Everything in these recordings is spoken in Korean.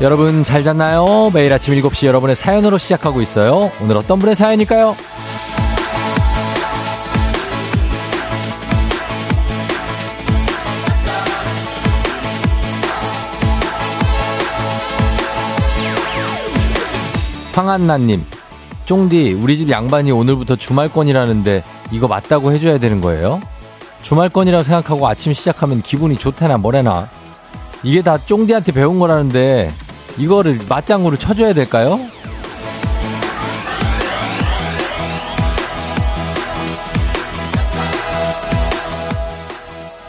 여러분 잘 잤나요? 매일 아침 7시 여러분의 사연으로 시작하고 있어요. 오늘 어떤 분의 사연일까요? 황한나님, 쫑디, 우리 집 양반이 오늘부터 주말권이라는데 이거 맞다고 해줘야 되는 거예요? 주말권이라고 생각하고 아침 시작하면 기분이 좋대나 뭐래나. 이게 다 쫑디한테 배운 거라는데 이거를 맞장구를 쳐줘야 될까요?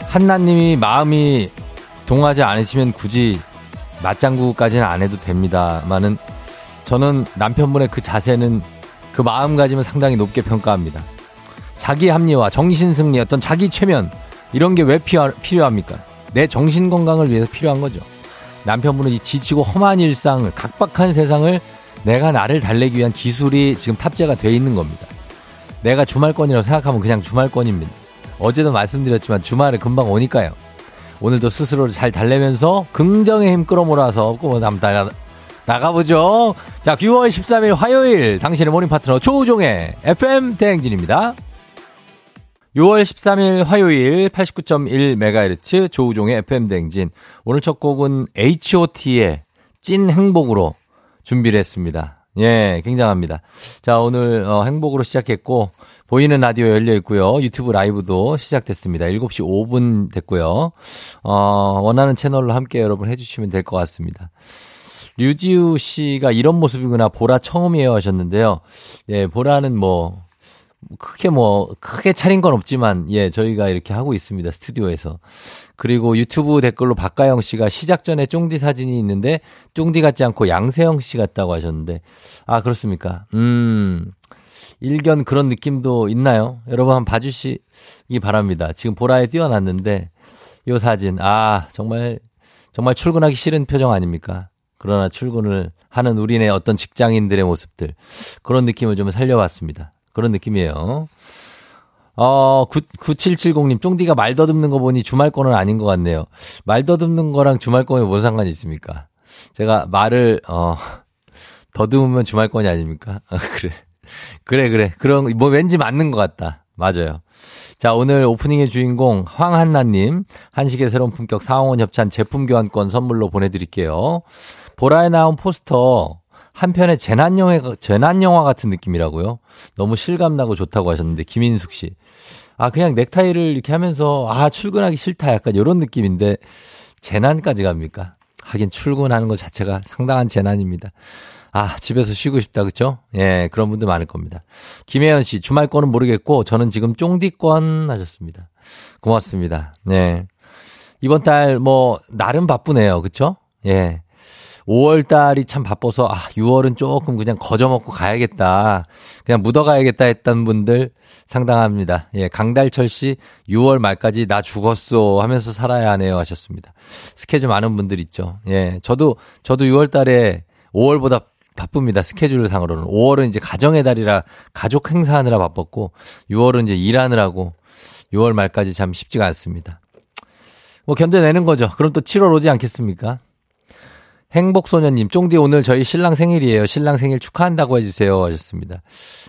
한나님이 마음이 동하지 않으시면 굳이 맞장구까지는 안 해도 됩니다만은 저는 남편분의 그 자세는 그 마음가짐을 상당히 높게 평가합니다. 자기 합리화, 정신 승리, 어떤 자기 최면 이런 게 왜 필요합니까? 내 정신 건강을 위해서 필요한 거죠. 남편분은 이 지치고 험한 일상을 각박한 세상을 내가 나를 달래기 위한 기술이 지금 탑재가 돼 있는 겁니다. 내가 주말권이라고 생각하면 그냥 주말권입니다. 어제도 말씀드렸지만 주말에 금방 오니까요. 오늘도 스스로를 잘 달래면서 긍정의 힘 끌어모아서 꼭 나가, 나가보죠. 자, 6월 13일 화요일 당신의 모닝 파트너 조우종의 FM 대행진입니다. 6월 13일 화요일 89.1MHz 조우종의 FM 대행진. 오늘 첫 곡은 H.O.T의 찐 행복으로 준비를 했습니다. 예, 굉장합니다. 자, 오늘 어, 행복으로 시작했고 보이는 라디오 열려 있고요. 유튜브 라이브도 시작됐습니다. 7시 5분 됐고요. 어, 원하는 채널로 함께 여러분 해주시면 될 것 같습니다. 류지우 씨가 이런 모습이구나. 보라 처음이에요 하셨는데요. 예, 보라는 뭐, 크게 뭐, 크게 차린 건 없지만, 예, 저희가 이렇게 하고 있습니다. 스튜디오에서. 그리고 유튜브 댓글로 박가영 씨가 시작 전에 쫑디 사진이 있는데, 쫑디 같지 않고 양세형 씨 같다고 하셨는데, 아, 그렇습니까? 음, 일견 그런 느낌도 있나요? 여러분 한번 봐주시기 바랍니다. 지금 보라에 띄워놨는데, 요 사진, 아, 정말, 정말 출근하기 싫은 표정 아닙니까? 그러나 출근을 하는 우리네 어떤 직장인들의 모습들 그런 느낌을 좀 살려봤습니다. 그런 느낌이에요. 어, 9, 9770님, 쫑디가 말 더듬는 거 보니 주말권은 아닌 것 같네요. 말 더듬는 거랑 주말권이 뭔 상관이 있습니까? 제가 말을, 어, 더듬으면 주말권이 아닙니까? 아, 그래. 그래, 그래. 그런, 뭐 왠지 맞는 것 같다. 맞아요. 자, 오늘 오프닝의 주인공 황한나님, 한식의 새로운 품격 상원 협찬 제품 교환권 선물로 보내드릴게요. 보라에 나온 포스터 한편의 재난 영화 재난 영화 같은 느낌이라고요. 너무 실감 나고 좋다고 하셨는데 김인숙 씨. 아 그냥 넥타이를 이렇게 하면서 아 출근하기 싫다 약간 이런 느낌인데 재난까지 갑니까? 하긴 출근하는 것 자체가 상당한 재난입니다. 아, 집에서 쉬고 싶다, 그쵸? 예, 그런 분들 많을 겁니다. 김혜연 씨, 주말권은 모르겠고, 저는 지금 쫑디권 하셨습니다. 고맙습니다. 네. 이번 달, 뭐, 나름 바쁘네요, 그쵸? 예. 5월 달이 참 바빠서 아 6월은 조금 그냥 거저 먹고 가야겠다. 그냥 묻어 가야겠다 했던 분들 상당합니다. 예, 강달철 씨 6월 말까지 나 죽었어 하면서 살아야 하네요 하셨습니다. 스케줄 많은 분들 있죠. 예. 저도 저도 6월 달에 5월보다 바쁩니다. 스케줄 상으로는. 5월은 이제 가정의 달이라 가족 행사하느라 바빴고 6월은 이제 일하느라고 6월 말까지 참 쉽지가 않습니다. 뭐 견뎌내는 거죠. 그럼 또 7월 오지 않겠습니까? 행복소녀님, 쫑디 오늘 저희 신랑 생일이에요. 신랑 생일 축하한다고 해주세요. 하셨습니다.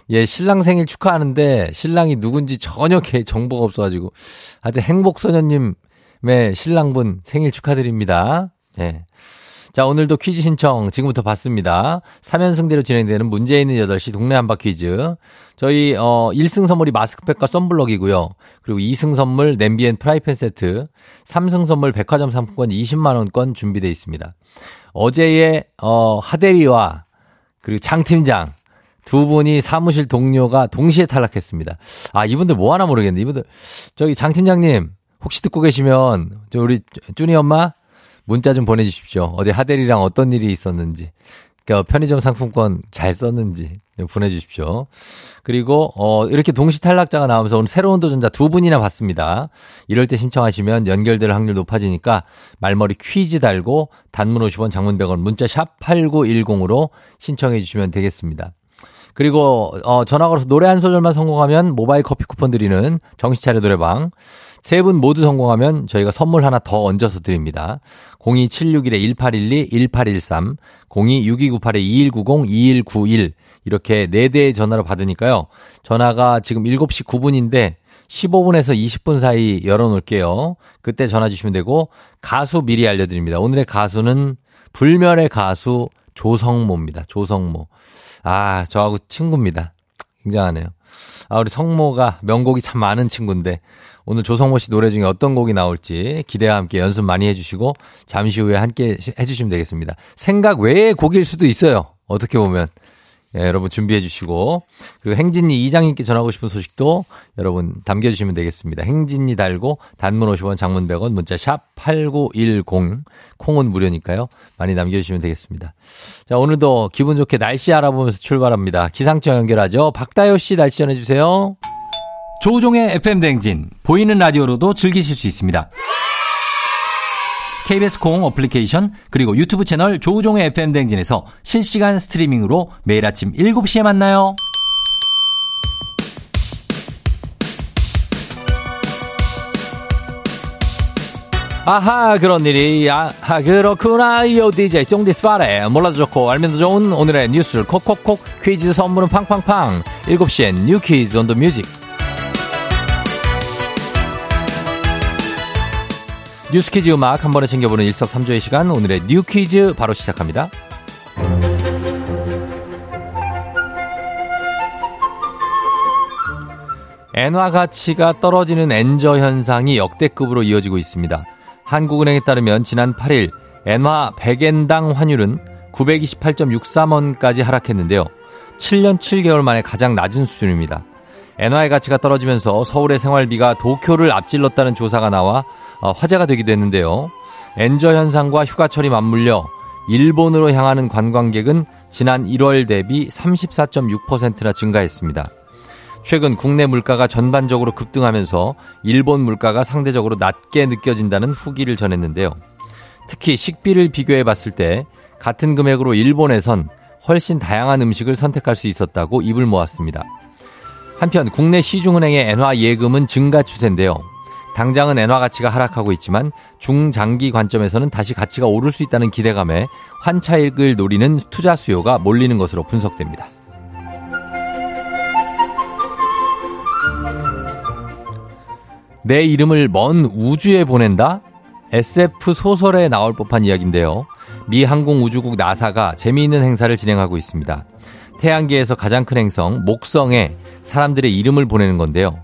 예, 신랑 생일 축하하는데 신랑이 누군지 전혀 정보가 없어가지고. 하여튼 행복소녀님의 신랑분 생일 축하드립니다. 예. 자, 오늘도 퀴즈 신청 지금부터 받습니다. 3연승대로 진행되는 문제 있는 8시 동네 한바 퀴즈. 저희, 어, 1승 선물이 마스크팩과 썬블럭이고요. 그리고 2승 선물 냄비 and 프라이팬 세트. 3승 선물 백화점 상품권 20만원권 준비되어 있습니다. 어제의 어 하대리와 그리고 장 팀장 두 분이 사무실 동료가 동시에 탈락했습니다. 아 이분들 뭐 하나 모르겠는데 이분들 저기 장 팀장님 혹시 듣고 계시면 저 우리 쭈니 엄마 문자 좀 보내주십시오. 어디 하대리랑 어떤 일이 있었는지. 그러니까 편의점 상품권 잘 썼는지 보내주십시오. 그리고 어 이렇게 동시 탈락자가 나오면서 오늘 새로운 도전자 두 분이나 봤습니다. 이럴 때 신청하시면 연결될 확률 높아지니까 말머리 퀴즈 달고 단문 50원 장문 100원 문자 샵 8910으로 신청해 주시면 되겠습니다. 그리고 어 전화 걸어서 노래 한 소절만 성공하면 모바일 커피 쿠폰 드리는 정신차려 노래방. 세 분 모두 성공하면 저희가 선물 하나 더 얹어서 드립니다. 02761-1812, 1813, 026298-2190, 2191 이렇게 4대의 전화로 받으니까요. 전화가 지금 7시 9분인데 15분에서 20분 사이 열어놓을게요. 그때 전화 주시면 되고 가수 미리 알려드립니다. 오늘의 가수는 불멸의 가수 조성모입니다. 조성모. 아, 저하고 친구입니다. 굉장하네요. 아, 우리 성모가 명곡이 참 많은 친구인데 오늘 조성모 씨 노래 중에 어떤 곡이 나올지 기대와 함께 연습 많이 해주시고 잠시 후에 함께 해주시면 되겠습니다. 생각 외의 곡일 수도 있어요. 어떻게 보면. 예, 여러분 준비해 주시고 그리고 행진이 이장님께 전하고 싶은 소식도 여러분 담겨 주시면 되겠습니다. 행진이 달고 단문 50원 장문 100원 문자 샵 8910 콩은 무료니까요. 많이 남겨 주시면 되겠습니다. 자 오늘도 기분 좋게 날씨 알아보면서 출발합니다. 기상청 연결하죠. 박다효 씨 날씨 전해 주세요. 조우종의 FM 대행진 보이는 라디오로도 즐기실 수 있습니다. KBS 콩 어플리케이션 그리고 유튜브 채널 조우종의 FM 대행진에서 실시간 스트리밍으로 매일 아침 7시에 만나요. 아하 그런 일이. 아하 그렇구나. 요 DJ 쫑디스파레. 몰라도 좋고 알면 더 좋은 오늘의 뉴스를 콕콕콕 퀴즈 선물은 팡팡팡. 7시엔 new 퀴즈 on the music 뉴스 퀴즈 음악 한 번에 챙겨보는 일석삼조의 시간 오늘의 new 퀴즈 바로 시작합니다. 엔화 가치가 떨어지는 엔저 현상이 역대급으로 이어지고 있습니다. 한국은행에 따르면 지난 8일 엔화 100엔당 환율은 928.63원까지 하락했는데요. 7년 7개월 만에 가장 낮은 수준입니다. 엔화의 가치가 떨어지면서 서울의 생활비가 도쿄를 앞질렀다는 조사가 나와 어, 화제가 되기도 했는데요. 엔저 현상과 휴가철이 맞물려 일본으로 향하는 관광객은 지난 1월 대비 34.6%나 증가했습니다. 최근 국내 물가가 전반적으로 급등하면서 일본 물가가 상대적으로 낮게 느껴진다는 후기를 전했는데요. 특히 식비를 비교해 봤을 때 같은 금액으로 일본에선 훨씬 다양한 음식을 선택할 수 있었다고 입을 모았습니다. 한편 국내 시중은행의 엔화 예금은 증가 추세인데요. 당장은 엔화 가치가 하락하고 있지만 중장기 관점에서는 다시 가치가 오를 수 있다는 기대감에 환차익을 노리는 투자 수요가 몰리는 것으로 분석됩니다. 내 이름을 먼 우주에 보낸다? SF 소설에 나올 법한 이야기인데요. 미 항공우주국 나사가 재미있는 행사를 진행하고 있습니다. 태양계에서 가장 큰 행성 목성에 사람들의 이름을 보내는 건데요.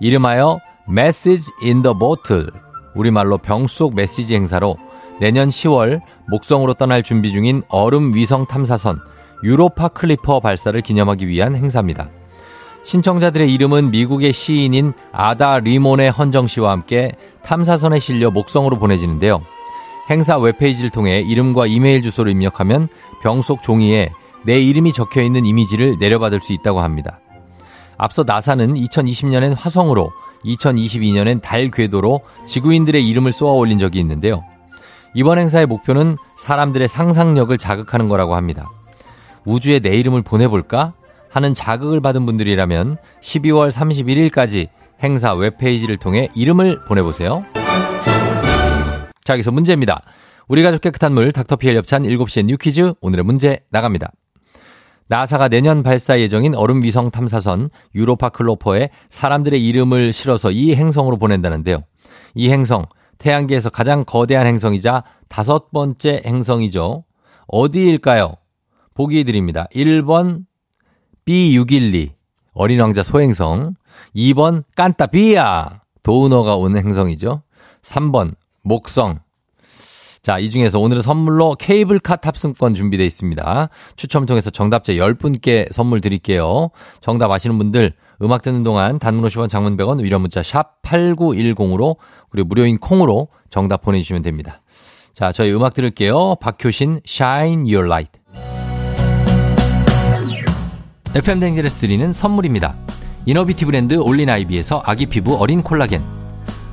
이름하여 In the Bottle 우리말로 병 속 메시지 행사로 내년 10월 목성으로 떠날 준비 중인 얼음 위성 탐사선 유로파 클리퍼 발사를 기념하기 위한 행사입니다. 신청자들의 이름은 미국의 시인인 아다 리몬의 헌정 씨와 함께 탐사선에 실려 목성으로 보내지는데요. 행사 웹페이지를 통해 이름과 이메일 주소를 입력하면 병속 종이에 내 이름이 적혀 있는 이미지를 내려받을 수 있다고 합니다. 앞서 나사는 2020년엔 화성으로 2022년엔 달 궤도로 지구인들의 이름을 쏘아 올린 적이 있는데요. 이번 행사의 목표는 사람들의 상상력을 자극하는 거라고 합니다. 우주에 내 이름을 보내볼까? 하는 자극을 받은 분들이라면 12월 31일까지 행사 웹페이지를 통해 이름을 보내보세요. 자, 여기서 문제입니다. 우리 가족 깨끗한 물 닥터피엘 협찬 7시에 new 퀴즈 오늘의 문제 나갑니다. 나사가 내년 발사 예정인 얼음 위성 탐사선 유로파 클리퍼에 사람들의 이름을 실어서 이 행성으로 보낸다는데요. 이 행성, 태양계에서 가장 거대한 행성이자 다섯 번째 행성이죠. 어디일까요? 보기 드립니다. 1번 B612 어린 왕자 소행성 2번 깐따비야 도우너가 온 행성이죠. 3번 목성 자, 이 중에서 오늘은 선물로 케이블카 탑승권 준비되어 있습니다. 추첨을 통해서 정답자 10분께 선물 드릴게요. 정답 아시는 분들 음악 듣는 동안 단문 50원 장문 100원 위로 문자 샵 8910으로 그리고 무료인 콩으로 정답 보내주시면 됩니다. 자, 저희 음악 들을게요. 박효신 Shine Your Light. FM 대행진에서 드리는 선물입니다. 이너비티 브랜드 올린 아이비에서 아기 피부 어린 콜라겐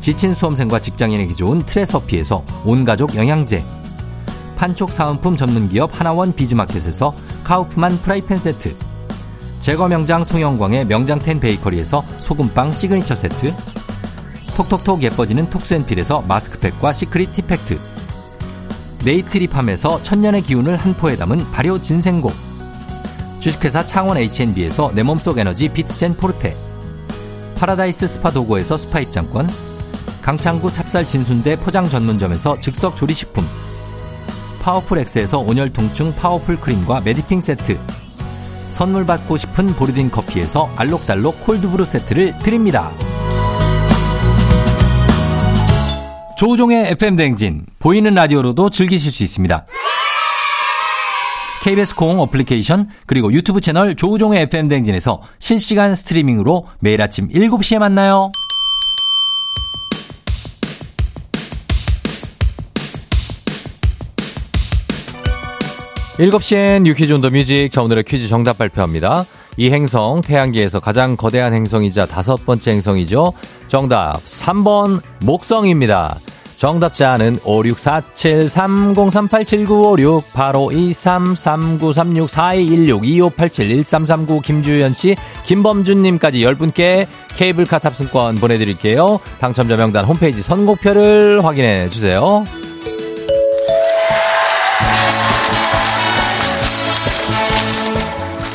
지친 수험생과 직장인에게 좋은 트레서피에서 온가족 영양제, 판촉 사은품 전문기업 하나원 비즈마켓에서 카우프만 프라이팬 세트, 제과 명장 송영광의 명장텐 베이커리에서 소금빵 시그니처 세트, 톡톡톡 예뻐지는 톡스앤필에서 마스크팩과 시크릿 티팩트, 네이트리팜에서 천년의 기운을 한 포에 담은 발효 진생고, 주식회사 창원 H&B에서 내 몸속 에너지 비트센 포르테, 파라다이스 스파 도고에서 스파 입장권, 강창구 찹쌀 진순대 포장 전문점에서 즉석 조리식품, 파워풀 엑스에서 온열 통증 파워풀 크림과 메디핑 세트, 선물 받고 싶은 보르딘 커피에서 알록달록 콜드브루 세트를 드립니다. 조우종의 FM 댕진 보이는 라디오로도 즐기실 수 있습니다. KBS 콩 어플리케이션 그리고 유튜브 채널 조우종의 FM 댕진에서 실시간 스트리밍으로 매일 아침 7시에 만나요. 7시엔 You Quiz on the Music. 자, 오늘의 퀴즈 정답 발표합니다. 이 행성, 태양계에서 가장 거대한 행성이자 다섯 번째 행성이죠. 정답 3번 목성입니다. 정답자는 56473038795685233936421625871339 김주현 씨, 김범준님까지 10분께 케이블카 탑승권 보내드릴게요. 당첨자 명단 홈페이지 선곡표를 확인해 주세요.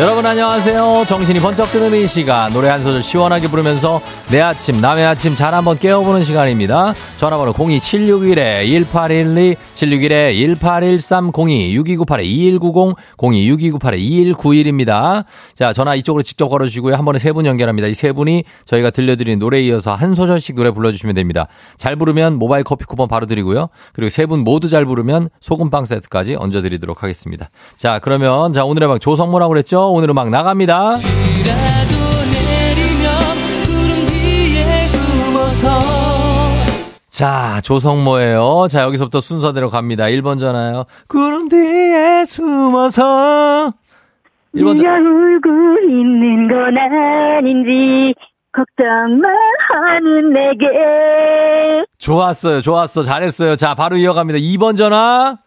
여러분 안녕하세요. 정신이 번쩍 드는 이 시간 노래 한 소절 시원하게 부르면서 내 아침 남의 아침 잘 한번 깨워보는 시간입니다. 전화번호 02761-1812 761-1813-02 6298-2190 026298-2191입니다. 자 전화 이쪽으로 직접 걸어주시고요. 한 번에 세 분 연결합니다. 이 세 분이 저희가 들려드린 노래에 이어서 한 소절씩 노래 불러주시면 됩니다. 잘 부르면 모바일 커피 쿠폰 바로 드리고요. 그리고 세 분 모두 잘 부르면 소금빵 세트까지 얹어드리도록 하겠습니다. 자 그러면 자 오늘의 방 조성모라고 그랬죠? 오늘 음악 나갑니다. 자, 조성모예요. 자, 여기서부터 순서대로 갑니다. 1번 전화요. 구름 뒤에 숨어서. 1번 네가 울고 있는 건 아닌지 걱정만 하는 내게 좋았어요. 좋았어. 잘했어요. 자, 바로 이어갑니다. 2번 전화.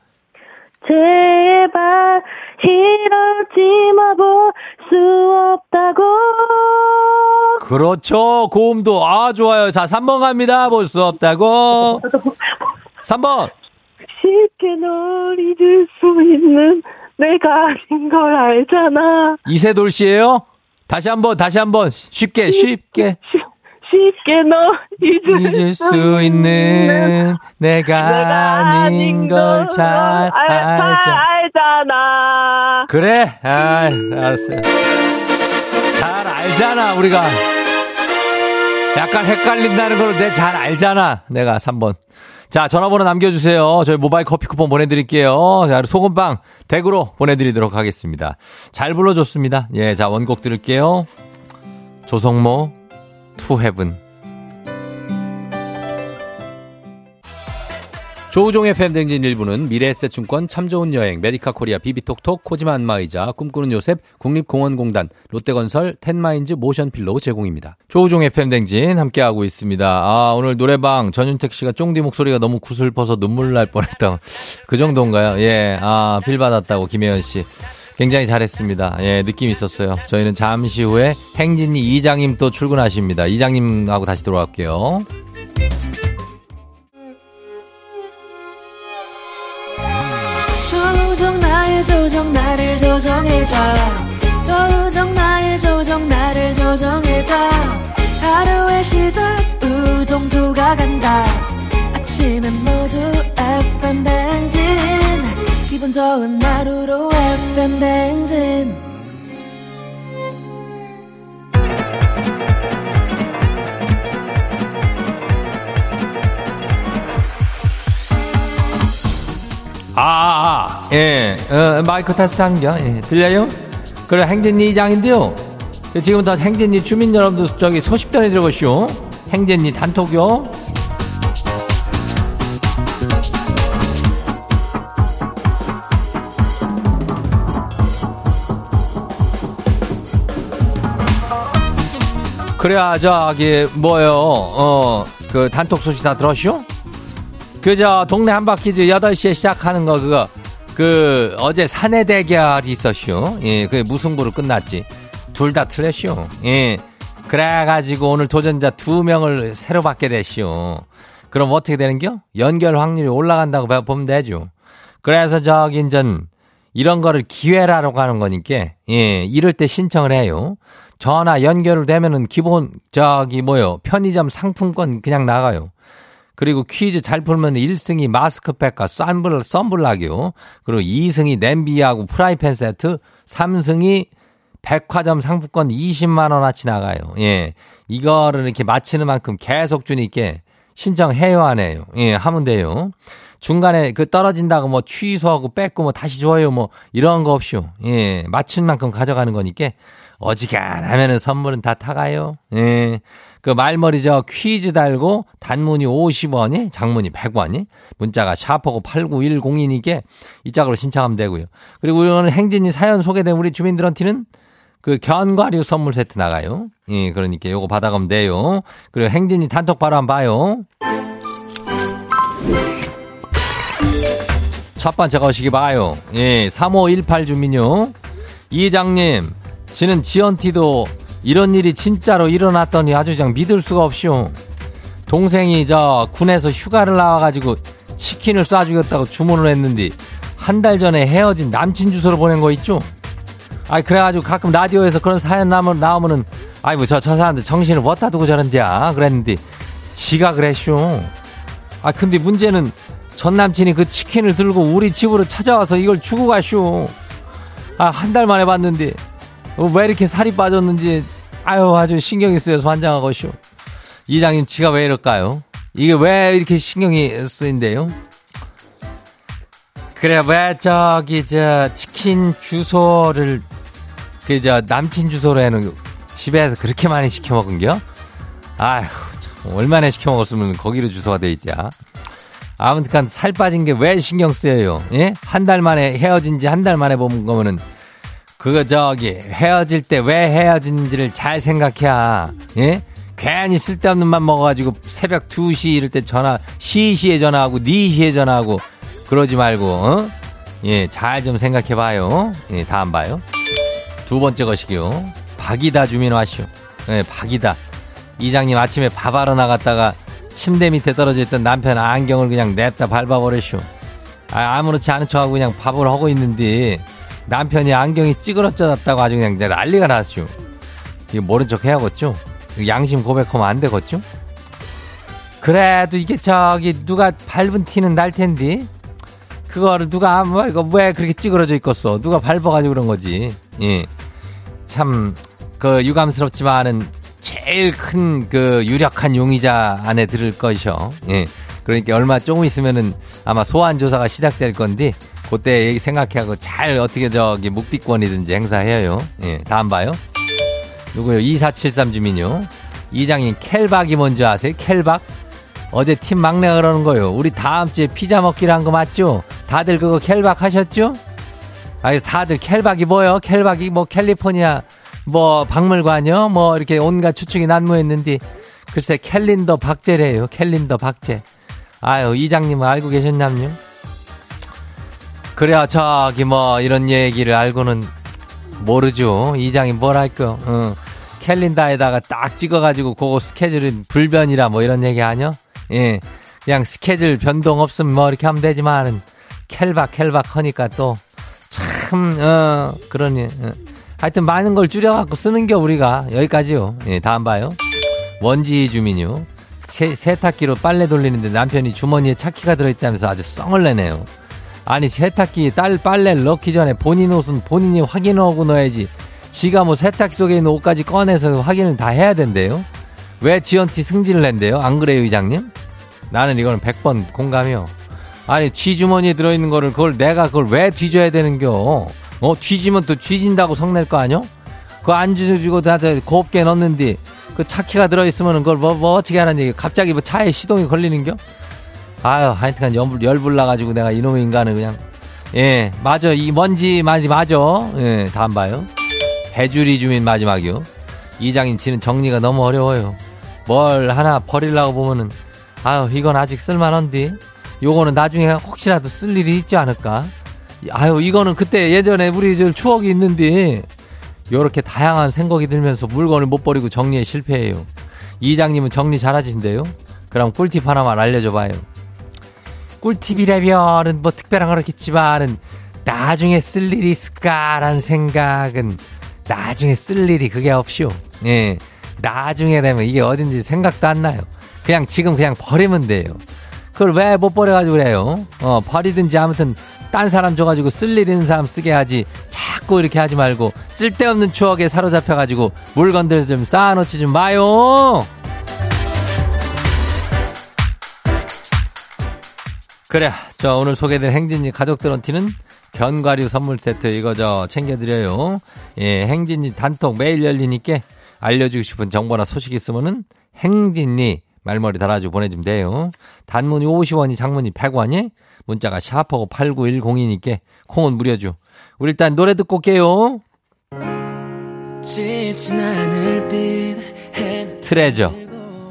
제발 이러지 마볼 수 없다고 그렇죠. 고음도. 아, 좋아요. 자, 3번 갑니다. 볼 수 없다고. 3번. 쉽게 널 잊을 수 있는 내가 아닌 걸 알잖아 이세돌 씨예요 다시 한 번, 다시 한 번. 쉽게, 쉽게. 쉽- 쉽게 널 잊을, 잊을 수 있는 내가 아닌 걸잘 알- 알자. 알잖아 그래? 아, 알았어요. 잘 알잖아, 우리가. 약간 헷갈린다는 걸 내 잘 알잖아. 내가 3번. 자, 전화번호 남겨주세요. 저희 모바일 커피 쿠폰 보내드릴게요. 자, 소금빵 댁으로 보내드리도록 하겠습니다. 잘 불러줬습니다. 예, 자, 원곡 들을게요. 조성모, To Heaven. 조우종의 FM 댕진 1부는 미래에셋증권 참 좋은 여행 메디카 코리아 비비톡톡 코지마 안마의자 꿈꾸는 요셉 국립공원공단 롯데건설 텐마인즈 모션필로우 제공입니다. 조우종의 FM 댕진 함께하고 있습니다. 아 오늘 노래방 전윤택 씨가 쫑디 목소리가 너무 구슬퍼서 눈물 날 뻔했다. 그 정도인가요? 예, 아 필 받았다고 김혜연 씨. 굉장히 잘했습니다. 예, 느낌 있었어요. 저희는 잠시 후에 행진이 이장님 또 출근하십니다. 이장님하고 다시 돌아갈게요. 조정 나의 조정 나를 조정해줘 조정 나의 조정 나를 조정해줘 하루의 시절 우정조가 간다 아침엔 모두 FM 댕진 기분 좋은 하루로 FM 댕진 아, 아, 아. 예, 어, 마이크 테스트 한겨. 예, 들려요? 그래, 행진리 이장인데요. 그 지금부터 행진리 주민 여러분들 저기 소식 전해드리고쇼. 행진리 단톡요. 그래야 저기 뭐요 어 그 단톡 소식 다 들었쇼? 그저 동네 한바퀴즈 8시에 시작하는 거 그거 그 어제 사내 대결이 있었쇼. 예, 그 무승부로 끝났지. 둘 다 틀렸쇼. 예. 그래가지고 오늘 도전자 두 명을 새로 받게 됐쇼. 그럼 어떻게 되는겨? 연결 확률이 올라간다고 보면 되죠. 그래서 저기 인전 이런 거를 기회라고 하는 거니까 예, 이럴 때 신청을 해요. 전화 연결을 되면은 기본 저기 뭐요 편의점 상품권 그냥 나가요. 그리고 퀴즈 잘 풀면 1승이 마스크팩과 썬블, 썬블락이요. 그리고 2승이 냄비하고 프라이팬 세트, 3승이 백화점 상품권 20만원어치 나가요. 예. 이거를 이렇게 맞히는 만큼 계속 주니까 신청해요, 안 해요? 예, 하면 돼요. 중간에 그 떨어진다고 뭐 취소하고 뺏고 뭐 다시 줘요 뭐 이런 거 없이요. 예, 맞춘 만큼 가져가는 거니까 어지간하면은 선물은 다 타가요. 예. 그 말머리 저 퀴즈 달고 단문이 50원이 장문이 100원이 문자가 샤퍼고 8910이니까 이 짝으로 신청하면 되고요. 그리고 오늘 행진이 사연 소개된 우리 주민들한테는 그 견과류 선물 세트 나가요. 예, 그러니까 요거 받아가면 돼요. 그리고 행진이 단톡 바로 한번 봐요. 첫 번째 거시기 봐요. 예, 3518 주민요. 이장님, 지는 지연티도 이런 일이 진짜로 일어났더니 아주 그냥 믿을 수가 없이요. 동생이 저 군에서 휴가를 나와가지고 치킨을 쏴주겠다고 주문을 했는데 한 달 전에 헤어진 남친 주소로 보낸 거 있죠? 아이 그래가지고 가끔 라디오에서 그런 사연 나오면 나오면은 아이 뭐저 저 사람들 정신을 어디다 두고 저런데야 그랬는데 지가 그랬쇼. 아 근데 문제는 전 남친이 그 치킨을 들고 우리 집으로 찾아와서 이걸 주고 가쇼. 아 한 달 만에 봤는데 왜 이렇게 살이 빠졌는지 아유 아주 신경이 쓰여서 환장하고 쇼. 이장님 지가 왜 이럴까요? 이게 왜 이렇게 신경이 쓰인대요? 그래 왜 저기 저 치킨 주소를 그 저 남친 주소로 해놓은 집에서 그렇게 많이 시켜 먹은겨? 아휴 참 얼마나 시켜 먹었으면 거기로 주소가 돼 있냐? 아무튼 살 빠진 게 왜 신경 쓰여요? 예? 한 달 만에 헤어진 지 한 달 만에 본 거면은 그거 저기 헤어질 때 왜 헤어진지를 잘 생각해야 예? 괜히 쓸데없는 맘 먹어가지고 새벽 2시 이럴 때 전화 시시에 전화하고 4시에 전화하고 그러지 말고 어? 예, 잘 좀 생각해 봐요. 예, 다음 봐요. 두 번째 것이요. 박이다 주민 와시오. 예, 박이다. 이장님 아침에 밥하러 나갔다가 침대 밑에 떨어져 있던 남편 안경을 그냥 냈다 밟아버렸쇼. 아, 아무렇지 않은 척하고 그냥 밥을 하고 있는데 남편이 안경이 찌그러졌다고 아주 그냥 난리가 났쇼. 이거 모른 척 해야겠죠? 양심 고백하면 안 되겠죠? 그래도 이게 저기 누가 밟은 티는 날 텐데 그거를 누가 뭐 이거 왜 그렇게 찌그러져 있겠어? 누가 밟아가지고 그런 거지. 예. 참 그 유감스럽지만은 제일 큰 그 유력한 용의자 안에 들을 것이요. 예. 그러니까 얼마 조금 있으면은 아마 소환 조사가 시작될 건데 그때 얘기 생각하고 잘 어떻게 저기 묵비권이든지 행사해요. 예. 다음 봐요. 누구요? 2473 주민요. 이장님 켈박이 뭔지 아세요? 켈박? 어제 팀 막내가 그러는 거요. 우리 다음 주에 피자 먹기로 한 거 맞죠? 다들 그거 켈박 하셨죠? 아, 다들 켈박이 뭐요? 켈박이 뭐 캘리포니아 뭐 박물관이요? 뭐 이렇게 온갖 추측이 난무했는데 글쎄 캘린더 박제래요. 캘린더 박제. 아유 이장님은 알고 계셨냐면요? 그래야 저기 뭐 이런 얘기를 알고는 모르죠. 이장이 뭘 할까? 어. 캘린더에다가 딱 찍어가지고 그거 스케줄은 불변이라 뭐 이런 얘기 아니요? 예. 그냥 스케줄 변동 없으면 뭐 이렇게 하면 되지만은 켈박 켈박 하니까 또 참, 어, 그러니. 어. 하여튼 많은 걸 줄여갖고 쓰는 게 우리가 여기까지요. 예, 다음 봐요. 원지 주민요. 세, 세탁기로 빨래 돌리는데 남편이 주머니에 차키가 들어있다면서 아주 썽을 내네요. 아니 세탁기 딸 빨래를 넣기 전에 본인 옷은 본인이 확인하고 넣어야지. 지가 뭐 세탁기 속에 있는 옷까지 꺼내서 확인을 다 해야 된대요. 왜 지연티 승진을 낸대요? 안 그래요, 이장님? 나는 이거는 100번 공감이요. 아니, 쥐 주머니에 들어있는 거를 그걸 내가 그걸 왜 뒤져야 되는겨? 어, 뒤지면 또 뒤진다고 성낼 거 아니요? 그거 안 뒤져주고 다들 곱게 넣는디 그 차키가 들어있으면 그걸 뭐, 뭐 어떻게 하는 얘기 갑자기 뭐 차에 시동이 걸리는겨? 아유, 하여튼간 열불, 열불 나가지고 내가 이놈의 인간을 그냥. 예, 맞아. 이 먼지, 맞지, 맞아. 예, 다음 봐요. 해주리 주민 마지막이요. 이장님 지는 정리가 너무 어려워요. 뭘 하나 버리려고 보면은, 아유, 이건 아직 쓸만한디. 요거는 나중에 혹시라도 쓸 일이 있지 않을까? 아유, 이거는 그때 예전에 우리 저 추억이 있는데, 요렇게 다양한 생각이 들면서 물건을 못 버리고 정리에 실패해요. 이장님은 정리 잘하신대요? 그럼 꿀팁 하나만 알려줘 봐요. 꿀팁이라면은 뭐 특별한 건 없겠지만은 나중에 쓸 일이 있을까라는 생각은 나중에 쓸 일이 그게 없이요. 예. 나중에 되면 이게 어딘지 생각도 안 나요. 그냥 지금 그냥 버리면 돼요. 그걸 왜 못 버려가지고 그래요? 어, 버리든지 아무튼 딴 사람 줘가지고 쓸 일 있는 사람 쓰게 하지 자꾸 이렇게 하지 말고 쓸데없는 추억에 사로잡혀가지고 물건들 좀 쌓아놓지 좀 마요! 그래, 저 오늘 소개된 행진이 가족들한테는 견과류 선물 세트 이거 저 챙겨드려요. 예, 행진이 단톡 매일 열리니까 알려주고 싶은 정보나 소식 있으면은 행진이 말머리 달아주고 보내주면 돼요. 단문이 50원이 장문이 100원이 문자가 샵이고 8910이니까 콩은 무료죠. 우리 일단 노래 듣고 올게요. 트레저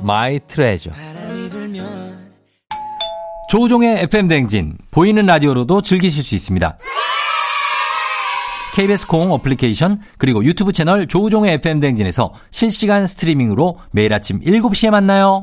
My Treasure 조우종의 FM 댕진 보이는 라디오로도 즐기실 수 있습니다. KBS 콩 어플리케이션 그리고 유튜브 채널 조우종의 FM 댕진에서 실시간 스트리밍으로 매일 아침 7시에 만나요.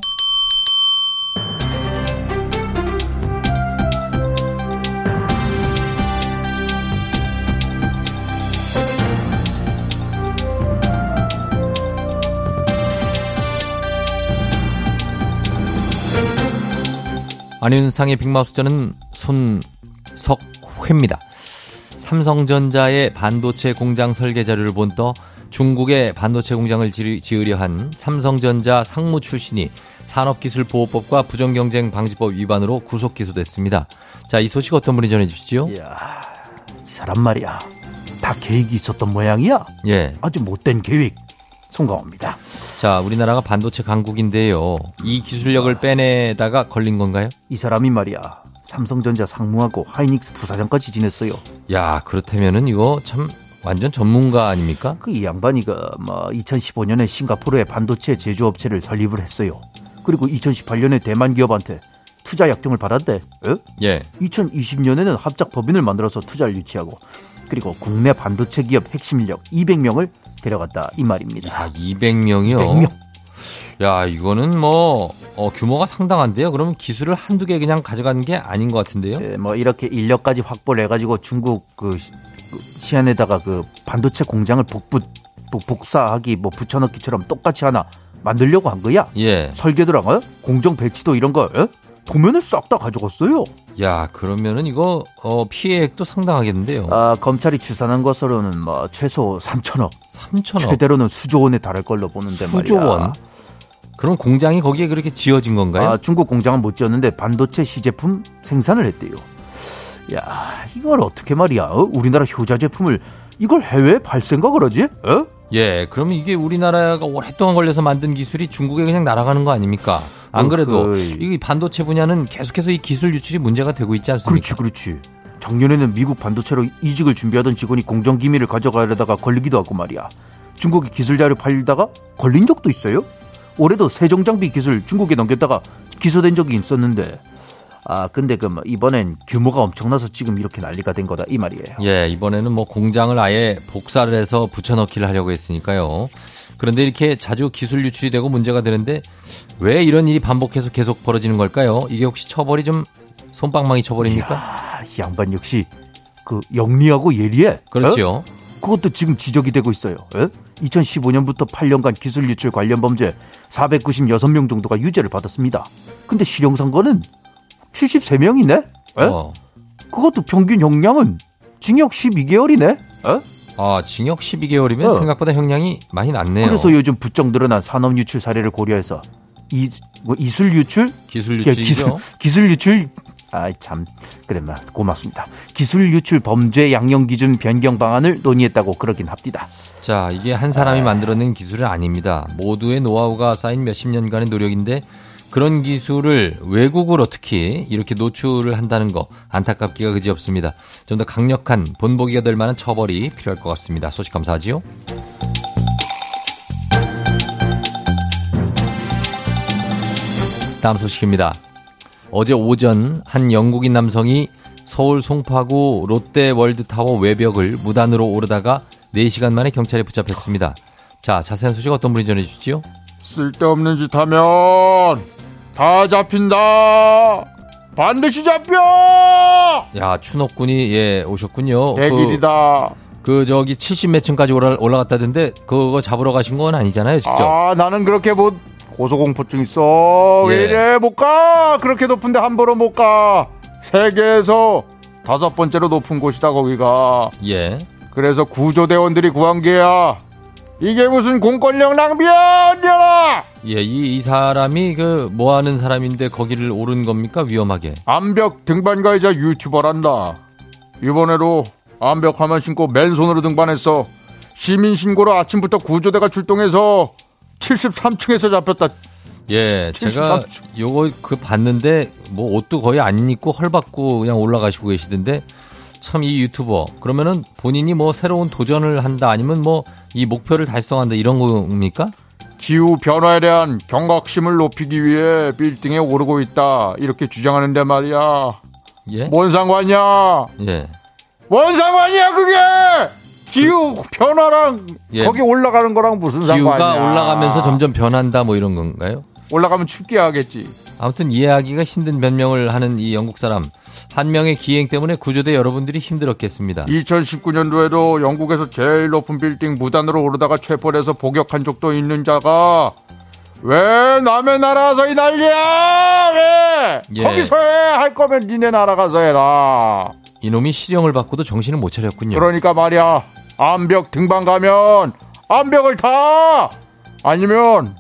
안윤상의 빅마우스 저는 손석회입니다. 삼성전자의 반도체 공장 설계 자료를 본또 중국의 반도체 공장을 지으려 한 삼성전자 상무 출신이 산업기술보호법과 부정경쟁 방지법 위반으로 구속 기소됐습니다. 자, 이 소식 어떤 분이 전해주시죠? 이야, 이 사람 말이야. 다 계획이 있었던 모양이야. 예. 아주 못된 계획. 송강호입니다. 자, 우리나라가 반도체 강국인데요. 이 기술력을 빼내다가 걸린 건가요? 이 사람이 말이야. 삼성전자 상무하고 하이닉스 부사장까지 지냈어요. 야, 그렇다면은 이거 참 완전 전문가 아닙니까? 그 이 양반이가 뭐 2015년에 싱가포르에 반도체 제조업체를 설립을 했어요. 그리고 2018년에 대만 기업한테 투자 약정을 받았대. 에? 예. 2020년에는 합작 법인을 만들어서 투자를 유치하고 그리고 국내 반도체 기업 핵심 인력 200명을 데려갔다 이 말입니다. 야, 200명이요? 200명. 야, 이거는 뭐 어, 규모가 상당한데요. 그러면 기술을 한두 개 그냥 가져간 게 아닌 것 같은데요. 예, 뭐 이렇게 인력까지 확보를 해 가지고 중국 그 시- 그 시안에다가 그 반도체 공장을 복부 복- 복사하기 뭐 붙여넣기처럼 똑같이 하나 만들려고 한 거야. 예. 설계도랑 어? 공정 배치도 이런 거 어? 도면을 싹 다 가져갔어요. 야, 그러면은 이거 어, 피해액도 상당하겠는데요. 아, 검찰이 추산한 것으로는 뭐 최소 3천억, 3천억. 최대로는 수조 원에 달할 걸로 보는데 수조 말이야. 원. 그럼 공장이 거기에 그렇게 지어진 건가요? 아, 중국 공장은 못 지었는데 반도체 시제품 생산을 했대요. 야, 이걸 어떻게 말이야? 어? 우리나라 효자 제품을 이걸 해외에 발생가 그러지? 어? 예, 그러면 이게 우리나라가 오랫동안 걸려서 만든 기술이 중국에 그냥 날아가는 거 아닙니까? 안 그래도 어허이. 이 반도체 분야는 계속해서 이 기술 유출이 문제가 되고 있지 않습니까? 그렇지, 그렇지. 작년에는 미국 반도체로 이직을 준비하던 직원이 공정 기밀을 가져가려다가 걸리기도 하고 말이야. 중국이 기술 자료 팔다가 걸린 적도 있어요. 올해도 세종 장비 기술 중국에 넘겼다가 기소된 적이 있었는데. 아, 근데 그뭐 이번엔 규모가 엄청나서 지금 이렇게 난리가 된 거다 이 말이에요. 예, 이번에는 뭐 공장을 아예 복사를 해서 붙여넣기를 하려고 했으니까요. 그런데 이렇게 자주 기술 유출이 되고 문제가 되는데 왜 이런 일이 반복해서 계속 벌어지는 걸까요? 이게 혹시 처벌이 좀 손방망이 처벌입니까? 아, 이 양반 역시 그 영리하고 예리해. 그렇죠. 어? 그것도 지금 지적이 되고 있어요. 에? 2015년부터 8년간 기술 유출 관련 범죄 496명 정도가 유죄를 받았습니다. 근데 실형 선고는 73명이네? 어. 그것도 평균 형량은 징역 12개월이네? 에? 아, 징역 12개월이면 어. 생각보다 형량이 많이 낮네요. 그래서 요즘 부쩍 늘어난 산업 유출 사례를 고려해서 이 뭐, 이술 유출 기술 예, 기술 유출이죠. 기술 유출 아이 참 그래 마 고맙습니다. 기술 유출 범죄 양형 기준 변경 방안을 논의했다고 그러긴 합디다. 자, 이게 한 사람이 만들어낸 기술은 아닙니다. 모두의 노하우가 쌓인 몇십 년간의 노력인데 그런 기술을 외국으로 특히 이렇게 노출을 한다는 거 안타깝기가 그지없습니다. 좀 더 강력한 본보기가 될 만한 처벌이 필요할 것 같습니다. 소식 감사하지요. 다음 소식입니다. 어제 오전 한 영국인 남성이 서울 송파구 롯데월드타워 외벽을 무단으로 오르다가 4시간 만에 경찰에 붙잡혔습니다. 자, 자세한 소식 어떤 분이 전해주시죠? 쓸데없는 짓 하면 다 잡힌다. 반드시 잡혀. 야, 추노꾼이 예 오셨군요. 그, 백일이다. 그 저기 70몇 층까지 올라, 올라갔다던데 그거 잡으러 가신 건 아니잖아요, 직접. 아 나는 그렇게 못 고소공포증 있어. 예. 왜 이래 못 가. 그렇게 높은데 함부로 못 가. 세계에서 다섯 번째로 높은 곳이다 거기가. 예. 그래서 구조대원들이 구한 게야. 이게 무슨 공권력 낭비야, 언니야! 예, 이, 이 사람이 그 뭐 하는 사람인데 거기를 오른 겁니까? 위험하게. 암벽 등반가이자 유튜버란다. 이번에도 암벽 화면 신고 맨손으로 등반했어. 시민 신고로 아침부터 구조대가 출동해서 73층에서 잡혔다. 예, 제가 73 층. 요거 그 봤는데 뭐 옷도 거의 안 입고 헐받고 그냥 올라가시고 계시던데 참 이 유튜버 그러면은 본인이 뭐 새로운 도전을 한다 아니면 뭐 이 목표를 달성한다 이런 겁니까? 기후 변화에 대한 경각심을 높이기 위해 빌딩에 오르고 있다. 이렇게 주장하는데 말이야. 예. 뭔 상관이야? 예. 뭔 상관이야 그게? 기후 변화랑 예. 거기 올라가는 거랑 무슨 기후가 상관이야? 올라가면서 점점 변한다 뭐 이런 건가요? 올라가면 춥게 하겠지. 아무튼 이해하기가 힘든 변명을 하는 이 영국 사람 한 명의 기행 때문에 구조대 여러분들이 힘들었겠습니다. 2019년도에도 영국에서 제일 높은 빌딩 무단으로 오르다가 체포돼서 복역한 적도 있는 자가 왜 남의 나라 가서 이 난리야 왜 예. 거기서 해 할 거면 니네 나라 가서 해라 이놈이 실형을 받고도 정신을 못 차렸군요. 그러니까 말이야 암벽 등반 가면 암벽을 타 아니면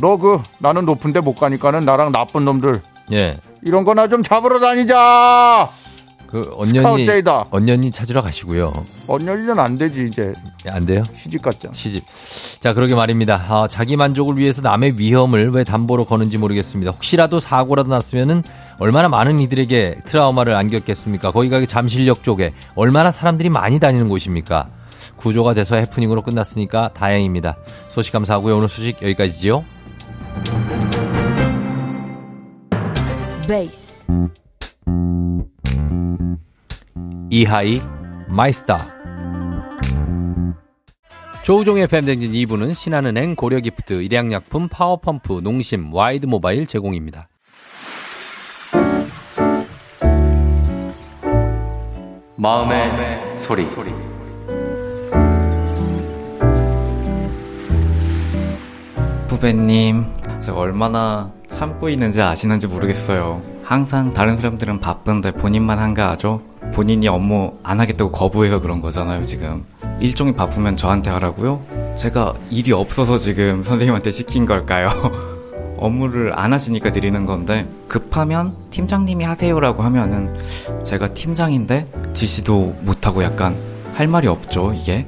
너 그 나는 높은데 못 가니까는 나랑 나쁜 놈들 예. 이런 거나 좀 잡으러 다니자 그 언년이. 언년이 찾으러 가시고요. 언년이는 안 되지 이제 예, 안 돼요? 시집 갔잖아 시집. 자, 그러게 말입니다. 아, 자기 만족을 위해서 남의 위험을 왜 담보로 거는지 모르겠습니다. 혹시라도 사고라도 났으면은 얼마나 많은 이들에게 트라우마를 안겼겠습니까? 거기가 그 잠실역 쪽에 얼마나 사람들이 많이 다니는 곳입니까? 구조가 돼서 해프닝으로 끝났으니까 다행입니다. 소식 감사하고요. 오늘 소식 여기까지지요. 베이스 이하이 My Star 조우종의 FM 댕진 2부는 신한은행 고려기프트 일양약품 파워펌프 농심 와이드모바일 제공입니다. 마음의 소리. 후배님, 제가 얼마나 참고 있는지 아시는지 모르겠어요. 항상 다른 사람들은 바쁜데 본인만 한가하죠? 본인이 업무 안 하겠다고 거부해서 그런 거잖아요, 지금. 일종이 바쁘면 저한테 하라고요? 제가 일이 없어서 지금 선생님한테 시킨 걸까요? 업무를 안 하시니까 드리는 건데, 급하면 팀장님이 하세요라고 하면은, 제가 팀장인데, 지시도 못하고 약간 할 말이 없죠, 이게?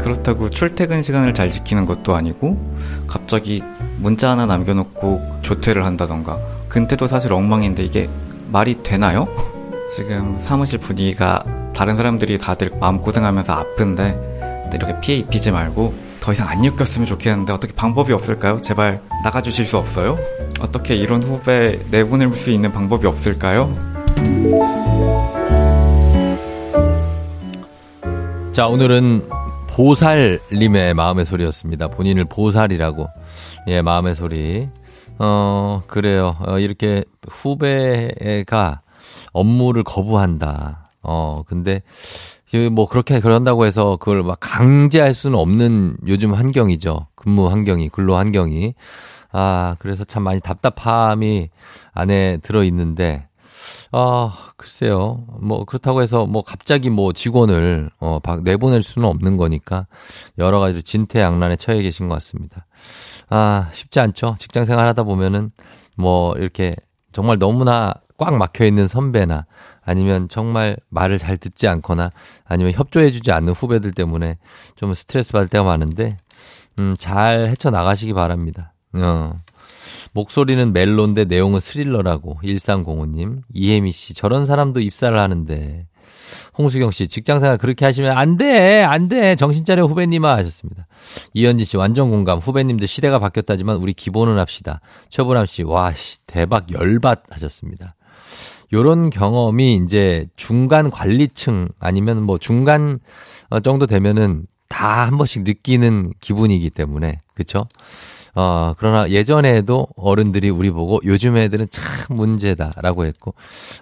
그렇다고 출퇴근 시간을 잘 지키는 것도 아니고 갑자기 문자 하나 남겨놓고 조퇴를 한다던가 근태도 사실 엉망인데 이게 말이 되나요? 지금 사무실 분위기가 다른 사람들이 다들 마음고생하면서 아픈데 이렇게 피해 입히지 말고 더 이상 안 엮였으면 좋겠는데 어떻게 방법이 없을까요? 제발 나가주실 수 없어요? 어떻게 이런 후배 내보낼 수 있는 방법이 없을까요? 자, 오늘은 보살님의 마음의 소리였습니다. 본인을 보살이라고. 예, 마음의 소리. 어, 그래요. 어, 이렇게 후배가 업무를 거부한다. 어, 근데, 뭐, 그렇게 그런다고 해서 그걸 막 강제할 수는 없는 요즘 환경이죠. 근무 환경이, 근로 환경이. 아, 그래서 참 많이 답답함이 안에 들어 있는데, 아, 글쎄요. 뭐, 그렇다고 해서 뭐 갑자기 뭐 직원을, 어, 내보낼 수는 없는 거니까 여러 가지로 진퇴양난에 처해 계신 것 같습니다. 아, 쉽지 않죠. 직장 생활 하다 보면은 뭐 이렇게 정말 너무나 꽉 막혀 있는 선배나 아니면 정말 말을 잘 듣지 않거나 아니면 협조해 주지 않는 후배들 때문에 좀 스트레스 받을 때가 많은데, 음, 잘 헤쳐 나가시기 바랍니다. 어. 목소리는 멜로인데 내용은 스릴러라고 1305님. 이혜미 씨 저런 사람도 입사를 하는데 홍수경 씨 직장생활 그렇게 하시면 안 돼. 안 돼. 정신 차려 후배님아 하셨습니다. 이현진 씨 완전 공감. 후배님들 시대가 바뀌었다지만 우리 기본은 합시다. 최보람 씨 와, 씨 대박 열받 하셨습니다. 요런 경험이 이제 중간 관리층 아니면 뭐 중간 어, 정도 되면은 다 한 번씩 느끼는 기분이기 때문에 그렇죠? 어, 그러나 예전에도 어른들이 우리 보고 요즘 애들은 참 문제다라고 했고,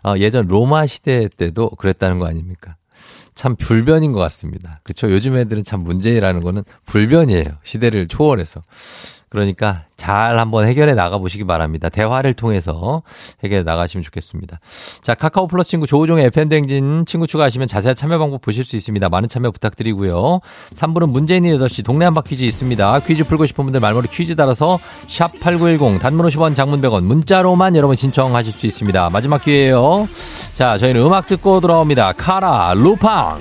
어, 예전 로마 시대 때도 그랬다는 거 아닙니까? 참 불변인 것 같습니다. 그쵸? 요즘 애들은 참 문제라는 거는 불변이에요. 시대를 초월해서. 그러니까 잘 한번 해결해 나가 보시기 바랍니다. 대화를 통해서 해결해 나가시면 좋겠습니다. 자, 카카오 플러스 친구 조우종의 FM댕진 친구 추가하시면 자세한 참여 방법 보실 수 있습니다. 많은 참여 부탁드리고요. 3부는 문재인이 8시 동네 한바 퀴즈 있습니다. 퀴즈 풀고 싶은 분들 말머리 퀴즈 따라서 샵 8910 단문 50원 장문 100원 문자로만 여러분 신청하실 수 있습니다. 마지막 기회예요. 자, 저희는 음악 듣고 돌아옵니다. 카라 루팡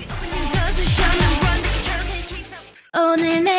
오늘 내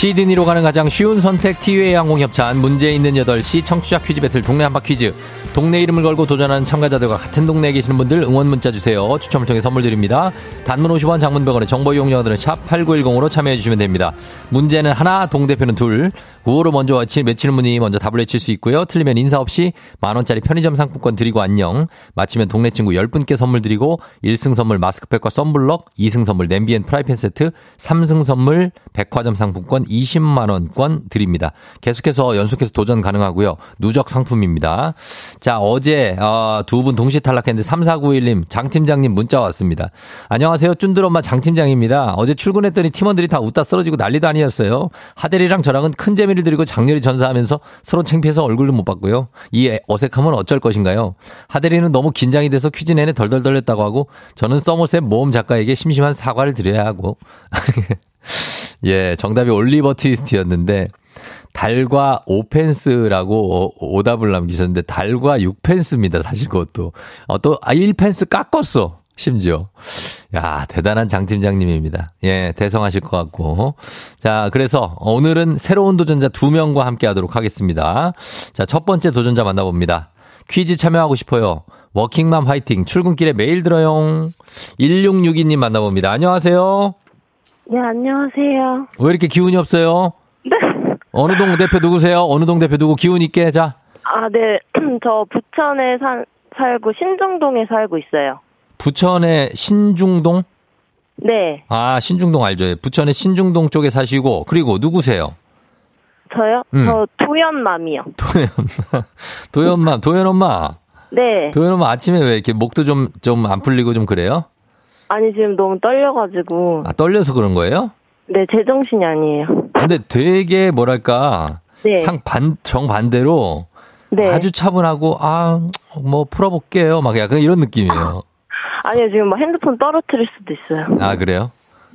시드니로 가는 가장 쉬운 선택 티웨이 항공 협찬 문제 있는 8시 청취자 퀴즈 배틀 동네 한바 퀴즈 동네 이름을 걸고 도전하는 참가자들과 같은 동네에 계시는 분들 응원 문자 주세요. 추첨을 통해 선물 드립니다. 단문 50원 장문 100원의 정보 이용료들은 샵 8910으로 참여해 주시면 됩니다. 문제는 하나, 동대표는 둘. 구호로 먼저 외치는 분이 먼저 답을 외칠 수 있고요. 틀리면 인사 없이 만원짜리 편의점 상품권 드리고 안녕. 마치면 동네 친구 10분께 선물 드리고 1승 선물 마스크팩과 썬블럭, 2승 선물 냄비 and 프라이팬 세트, 3승 선물 백화점 상품권 20만원권 드립니다. 계속해서 연속해서 도전 가능하고요. 누적 상품입니다. 자, 어제 어, 두 분 동시 탈락했는데 3491님 장 팀장님 문자 왔습니다. 안녕하세요. 쭌들 엄마 장 팀장입니다. 어제 출근했더니 팀원들이 다 웃다 쓰러지고 난리도 아니었어요. 하대리랑 저랑은 큰 재미를 드리고 장렬히 전사하면서 서로 창피해서 얼굴도 못 봤고요. 이 어색함은 어쩔 것인가요? 하대리는 너무 긴장이 돼서 퀴즈 내내 덜덜 떨렸다고 하고 저는 써머셋 모험 작가에게 심심한 사과를 드려야 하고 예, 정답이 올리버 트위스트였는데 달과 5펜스라고 오답을 남기셨는데 달과 6펜스입니다. 사실 그것도. 어, 또, 아, 1펜스 깎았어. 심지어. 야, 대단한 장 팀장님입니다. 예, 대성하실 것 같고. 자, 그래서 오늘은 새로운 도전자 두 명과 함께 하도록 하겠습니다. 자, 첫 번째 도전자 만나봅니다. 퀴즈 참여하고 싶어요. 워킹맘 화이팅. 출근길에 메일 들어요. 1662님 만나봅니다. 안녕하세요. 네, 안녕하세요. 왜 이렇게 기운이 없어요? 네. 어느 동 대표 누구세요? 어느 동 대표 누구 기운 있게 자. 아, 네. 저 부천에 산, 살고 신중동에 살고 있어요. 부천의 신중동? 네. 아, 신중동 알죠? 부천의 신중동 쪽에 사시고 그리고 누구세요? 저요? 음. 저 도연맘이요. 도연맘. 도연맘, 도연 엄마. 네. 도연 엄마 아침에 왜 이렇게 목도 좀 좀 안 풀리고 좀 그래요? 아니, 지금 너무 떨려가지고. 아, 떨려서 그런 거예요? 네, 제정신이 아니에요. 근데 되게 뭐랄까 네. 상반 정반대로 네. 아주 차분하고 아 뭐 풀어볼게요 막 약간 이런 느낌이에요. 아니요, 지금 뭐 핸드폰 떨어뜨릴 수도 있어요. 아 그래요?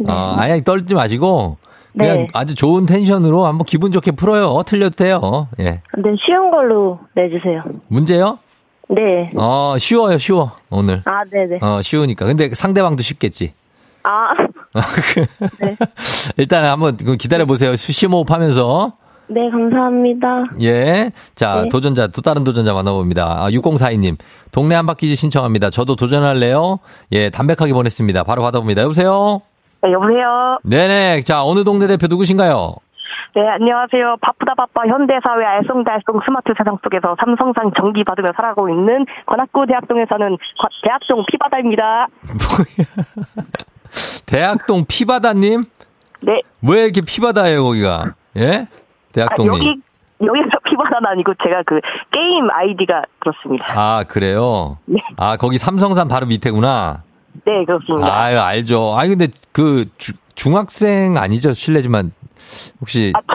어, 아예 떨지 마시고 그냥 네. 아주 좋은 텐션으로 한번 기분 좋게 풀어요. 어, 틀려도 돼요. 예. 네, 쉬운 걸로 내주세요. 문제요? 네. 어 쉬워요 쉬워 오늘. 아, 네네. 어 쉬우니까. 근데 상대방도 쉽겠지. 아, 네. 일단 한번 기다려 보세요. 심호흡하면서. 네, 감사합니다. 예. 자, 네. 도전자, 또 다른 도전자 만나봅니다. 아, 6042님. 동네 한 바퀴즈 신청합니다. 저도 도전할래요? 예, 담백하게 보냈습니다. 바로 받아봅니다. 여보세요? 네, 여보세요? 네네. 자, 어느 동네 대표 누구신가요? 네, 안녕하세요. 바쁘다 바빠 현대사회 알쏭달쏭 스마트 세상 속에서 삼성상 정기 받으며 살아가고 있는 관악구 대학동에 사는 과- 대학동 피바다입니다. 대학동 피바다님? 네. 왜 이렇게 피바다예요, 거기가? 예? 아, 대학동님. 여기, 여기서 피바다는 아니고 제가 그 게임 아이디가 그렇습니다. 아, 그래요? 네. 아, 거기 삼성산 바로 밑에구나. 네, 그렇습니다. 아유, 알죠. 아니, 근데 그 주- 중학생 아니죠? 실례지만. 혹시. 아,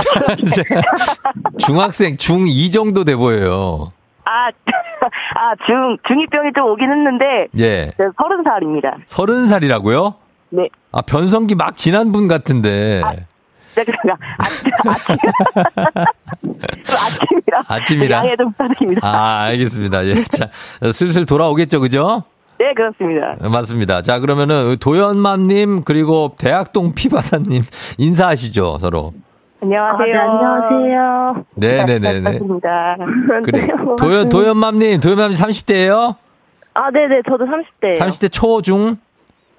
중학생, 중2 정도 돼 보여요. 아, 아, 중, 중2병이 좀 오긴 했는데, 예. 제가 서른 살입니다. 서른 살이라고요? 네. 아, 변성기 막 지난 분 같은데. 네, 그러니까 아침, 아침, 아침이라. 아침이라? 양해 좀 부탁드립니다. 아, 알겠습니다. 예. 자, 슬슬 돌아오겠죠, 그죠? 네, 그렇습니다. 맞습니다. 자, 그러면은 도연맘님, 그리고 대학동 피바다님 인사하시죠, 서로. 안녕하세요. 안녕하세요. 네네네네. 반갑습니다. 그래. 네, 도연, 도연맘님, 도연맘님 30대예요 아, 네네. 저도 30대예요. 30대 초, 중,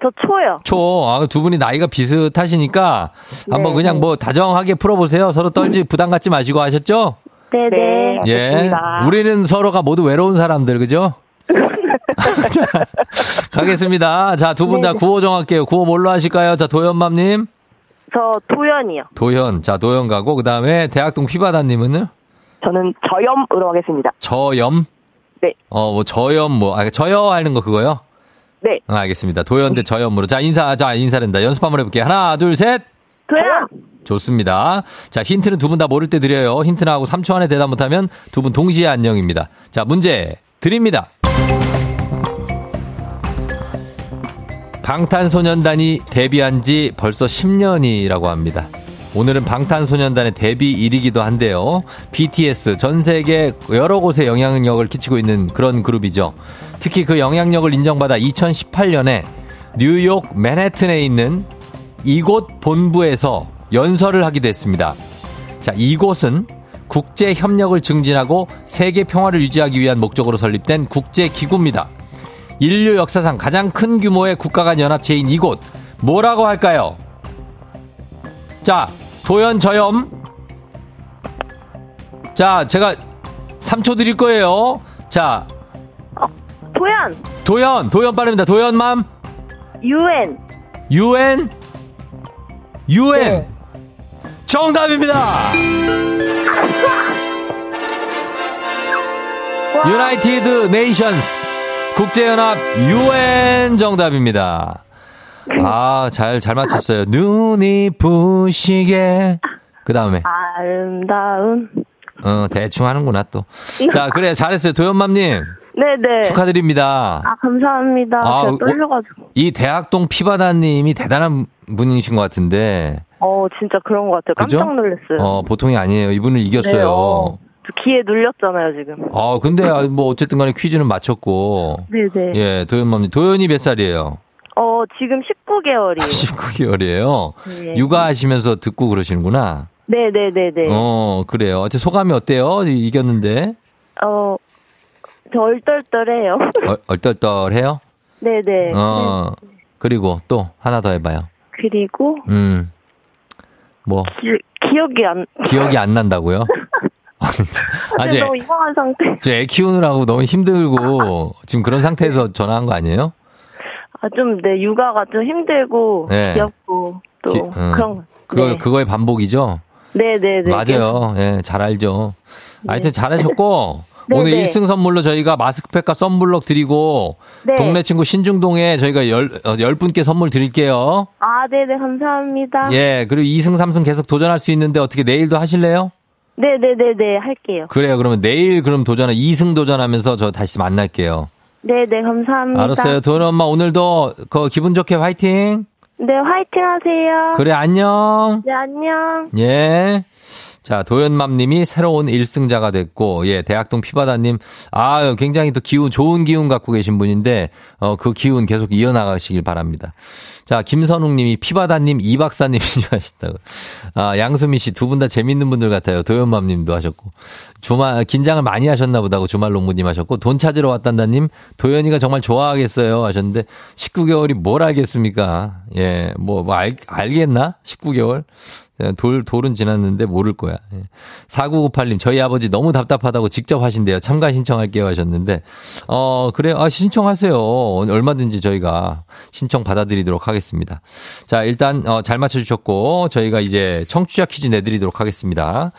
저 초요. 초. 아, 두 분이 나이가 비슷하시니까 한번 네. 그냥 뭐 다정하게 풀어보세요. 서로 떨지, 부담 갖지 마시고 하셨죠? 네네. 예. 알겠습니다. 우리는 서로가 모두 외로운 사람들, 그죠? 자, 가겠습니다. 자, 두 분다 네. 구호 정할게요. 구호 뭘로 하실까요? 자, 도연맘님. 저 도연이요. 도현. 자, 도현 가고, 그 다음에 대학동 피바다 님은 저는 저염으로 하겠습니다. 저염? 네. 어, 뭐, 저염, 뭐, 아, 저여 하는 거 그거요? 네. 어, 알겠습니다. 도현 대 저염으로. 자, 인사, 자, 인사된다. 연습 한번 해 볼게요. 하나, 둘, 셋. 도연! 좋습니다. 자, 힌트는 두 분 다 모를 때 드려요. 힌트 나하고 3초 안에 대답 못하면 두 분 동시에 안녕입니다. 자, 문제 드립니다. 방탄소년단이 데뷔한 지 벌써 10년이라고 합니다. 오늘은 방탄소년단의 데뷔일이기도 한데요. BTS 전 세계 여러 곳에 영향력을 끼치고 있는 그런 그룹이죠. 특히 그 영향력을 인정받아 2018년에 뉴욕 맨해튼에 있는 이곳 본부에서 연설을 하기도 했습니다. 자, 이곳은 국제 협력을 증진하고 세계 평화를 유지하기 위한 목적으로 설립된 국제 기구입니다. 인류 역사상 가장 큰 규모의 국가 간 연합체인 이곳 뭐라고 할까요? 자, 도연 저염. 자, 제가 3초 드릴 거예요. 자, 도연! 도연, 도연 빠릅니다. 도연맘. UN! UN UN 정답입니다. 유나이티드 네이션스 국제연합 UN 정답입니다. 아, 잘, 잘 맞췄어요. 눈이 부시게. 그 다음에, 아름다운. 어, 대충 하는구나 또. 자, 그래, 잘했어요. 도연맘님. 네네. 축하드립니다. 아, 감사합니다. 아, 제가 어, 떨려가지고. 이 대학동 피바다님이 대단한 분이신 것 같은데. 어, 진짜 그런 것 같아요. 그죠? 깜짝 놀랐어요. 어, 보통이 아니에요. 이분을 이겼어요. 네, 어. 저 귀에 눌렸잖아요, 지금. 아, 근데 아, 뭐 어쨌든 간에 퀴즈는 맞췄고. 네네. 예, 도연맘님. 도연이 몇 살이에요? 어, 지금 19개월이에요. 19개월이에요. 네. 육아하시면서 듣고 그러시는구나. 네네네네. 어, 그래요. 어째 소감이 어때요? 이- 이겼는데. 어, 저 얼떨떨해요. 얼, 얼떨떨해요? 네네. 어, 그리고 또 하나 더 해봐요. 그리고, 음, 뭐, 기, 기억이 안, 기억이 안 난다고요? 아니, 저- 아, 너무 이상한 상태. 저애 키우느라고 너무 힘들고 지금 그런 상태에서 전화한 거 아니에요? 아, 좀, 네, 육아가 좀 힘들고, 네. 귀엽고, 또, 기- 어. 그런 거. 그거 네. 그거의 반복이죠. 네네네. 맞아요. 예, 잘 알죠. 하여튼 잘하셨고 네, 오늘 네. 1승 선물로 저희가 마스크팩과 썬블럭 드리고 네. 동네 친구 신중동에 저희가 열, 어, 열 분께 선물 드릴게요. 아, 네네, 감사합니다. 예, 그리고 2승, 3승 계속 도전할 수 있는데 어떻게 내일도 하실래요? 네네네네, 할게요. 그래요. 그러면 내일 그럼 도전을 2승 도전하면서 저 다시 만날게요. 네네, 감사합니다. 알았어요. 도현 엄마 오늘도 그 기분 좋게 화이팅. 네, 화이팅 하세요. 그래 안녕. 네, 안녕. 예. 자, 도현맘님이 새로운 1승자가 됐고, 예, 대학동 피바다님, 아 굉장히 또 기운, 좋은 기운 갖고 계신 분인데, 어, 그 기운 계속 이어나가시길 바랍니다. 자, 김선웅님이 피바다님, 이박사님이 하셨다고. 아, 양수미 씨 두 분 다 재밌는 분들 같아요. 도현맘님도 하셨고. 주말, 긴장을 많이 하셨나 보다고 주말 농구님 하셨고, 돈 찾으러 왔단다님, 도현이가 정말 좋아하겠어요 하셨는데, 19개월이 뭘 알겠습니까? 예, 뭐, 뭐 알, 알겠나? 19개월? 돌, 돌은 지났는데 모를 거야. 예. 4998님, 저희 아버지 너무 답답하다고 직접 하신대요. 참가 신청할게요 하셨는데, 어, 그래요. 아, 신청하세요. 얼마든지 저희가 신청 받아드리도록 하겠습니다. 자, 일단, 어, 잘 맞춰주셨고, 저희가 이제 청취자 퀴즈 내드리도록 하겠습니다.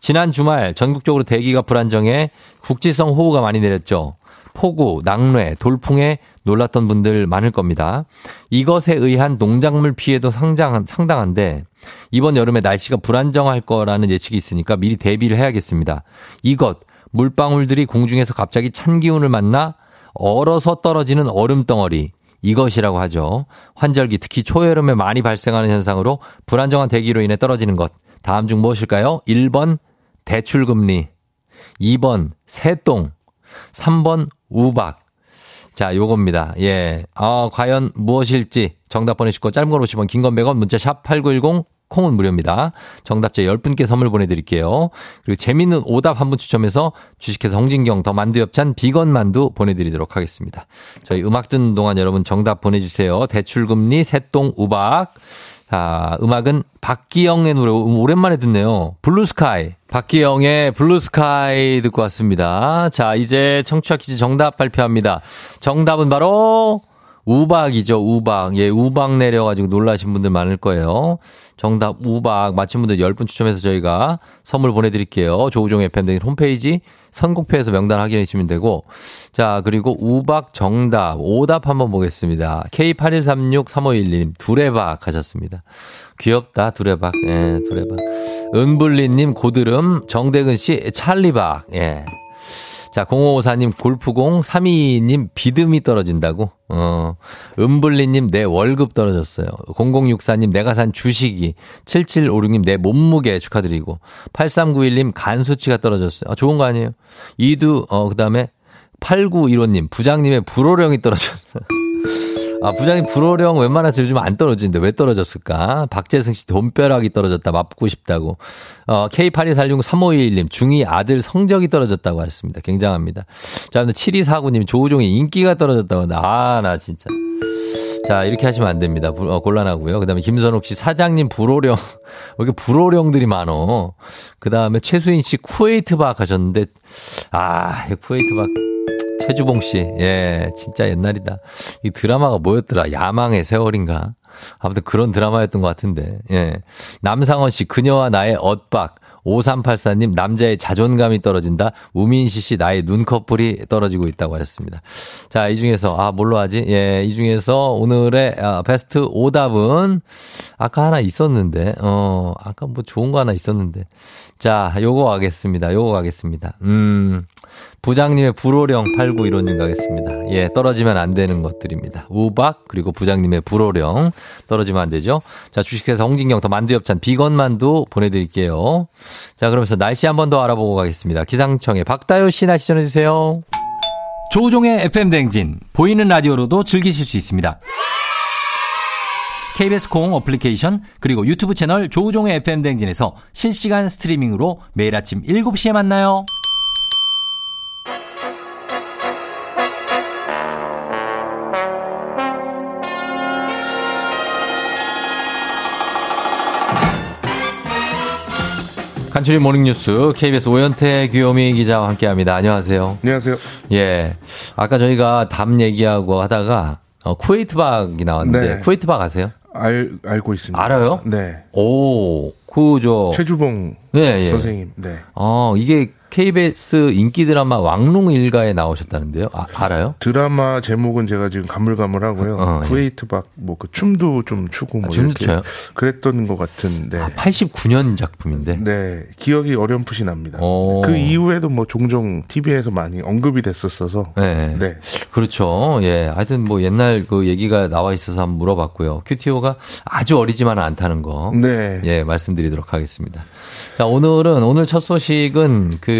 지난 주말 전국적으로 대기가 불안정해 국지성 호우가 많이 내렸죠. 폭우, 낙뢰, 돌풍에 놀랐던 분들 많을 겁니다. 이것에 의한 농작물 피해도 상장, 상당한데 이번 여름에 날씨가 불안정할 거라는 예측이 있으니까 미리 대비를 해야겠습니다. 이것, 물방울들이 공중에서 갑자기 찬 기운을 만나 얼어서 떨어지는 얼음 덩어리. 이것이라고 하죠. 환절기 특히 초여름에 많이 발생하는 현상으로 불안정한 대기로 인해 떨어지는 것. 다음 중 무엇일까요? 1번 대출금리, 2번 새똥, 3번 우박. 자, 요겁니다. 예. 아, 과연 무엇일지 정답 보내시고 짧은 걸 오시면 긴건 100원 문자 샵 8910 콩은 무료입니다. 정답자 10분께 선물 보내드릴게요. 그리고 재밌는 오답 한 분 추첨해서 주식회사 홍진경 더 만두 엽찬 비건 만두 보내드리도록 하겠습니다. 저희 음악 듣는 동안 여러분 정답 보내주세요. 대출금리, 새똥, 우박. 자, 음악은 박기영의 노래 오랜만에 듣네요. Blue Sky. 박기영의 Blue Sky 듣고 왔습니다. 자, 이제 청취자 퀴즈 정답 발표합니다. 정답은 바로 우박이죠, 우박. 예, 우박 내려가지고 놀라신 분들 많을 거예요. 정답 우박 맞힌 분들 10분 추첨해서 저희가 선물 보내드릴게요. 조우종 FM 홈페이지 선곡표에서 명단 확인해 주시면 되고. 자, 그리고 우박 정답, 오답 한번 보겠습니다. K81363511님, 두레박 하셨습니다. 귀엽다, 두레박. 예, 두레박. 은블리님, 고드름, 정대근 씨, 찰리박. 예. 자, 0554님 골프공, 32님 비듬이 떨어진다고? 어, 은블리님 내 월급 떨어졌어요. 0064님 내가 산 주식이, 7756님 내 몸무게 축하드리고, 8391님 간 수치가 떨어졌어요. 아, 좋은 거 아니에요? 이두, 어, 그 다음에 8915님 부장님의 불호령이 떨어졌어요. 아, 부장님 불호령 웬만해서 요즘 안 떨어지는데 왜 떨어졌을까? 박재승 씨 돈벼락이 떨어졌다. 맞고 싶다고. 어, K82463521님 중2 아들 성적이 떨어졌다고 하셨습니다. 굉장합니다. 자, 7249님 조우종의 인기가 떨어졌다고. 아, 나 진짜. 자, 이렇게 하시면 안 됩니다. 부- 어, 곤란하고요. 그 다음에 김선욱 씨 사장님 불호령. 왜 이렇게 불호령들이 많어. 그 다음에 최수인 씨 쿠웨이트 박 하셨는데, 아, 쿠웨이트 박. 최주봉 씨, 예, 진짜 옛날이다. 이 드라마가 뭐였더라? 야망의 세월인가? 아무튼 그런 드라마였던 것 같은데, 예. 남상원 씨, 그녀와 나의 엇박. 5384님, 남자의 자존감이 떨어진다. 우민시 씨, 나의 눈꺼풀이 떨어지고 있다고 하셨습니다. 자, 이 중에서, 아, 뭘로 하지? 예, 이 중에서 오늘의 아, 베스트 오답은, 아까 하나 있었는데, 어, 아까 뭐 좋은 거 하나 있었는데. 자, 요거 가겠습니다. 요거 가겠습니다. 음, 부장님의 불호령 8915님 가겠습니다. 예, 떨어지면 안 되는 것들입니다. 우박, 그리고 부장님의 불호령. 떨어지면 안 되죠. 자, 주식회사 홍진경 더 만두엽찬 비건 만두 보내드릴게요. 자, 그러면서 날씨 한 번 더 알아보고 가겠습니다. 기상청의 박다효 씨 날씨 전해주세요. 조우종의 FM 댕진 보이는 라디오로도 즐기실 수 있습니다. KBS 콩 어플리케이션 그리고 유튜브 채널 조우종의 FM 댕진에서 실시간 스트리밍으로 매일 아침 7시에 만나요. 간추린 모닝뉴스 KBS 오현태 귀요미 기자와 함께합니다. 안녕하세요. 안녕하세요. 예, 아까 저희가 담 얘기하고 하다가 어, 쿠웨이트박이 나왔는데 네. 쿠웨이트박 아세요? 알, 알고 있습니다. 알아요? 네. 오, 그저 최주봉 예, 예. 선생님. 네. 어, 이게 KBS 인기 드라마 왕릉 일가에 나오셨다는데요. 아, 알아요? 드라마 제목은 제가 지금 가물가물하고요. 어, 예. 쿠웨이트 박 뭐 그 춤도 좀 추고 뭐 아, 춤도 이렇게 춰요? 그랬던 것 같은데. 아, 89년 작품인데. 네, 기억이 어렴풋이 납니다. 어. 그 이후에도 뭐 종종 TV에서 많이 언급이 됐었어서. 네. 네. 그렇죠. 예. 하여튼 뭐 옛날 그 얘기가 나와 있어서 한번 물어봤고요. 큐티오가 아주 어리지만은 않다는 거. 네. 예, 말씀드리도록 하겠습니다. 자, 오늘은, 오늘 첫 소식은 그,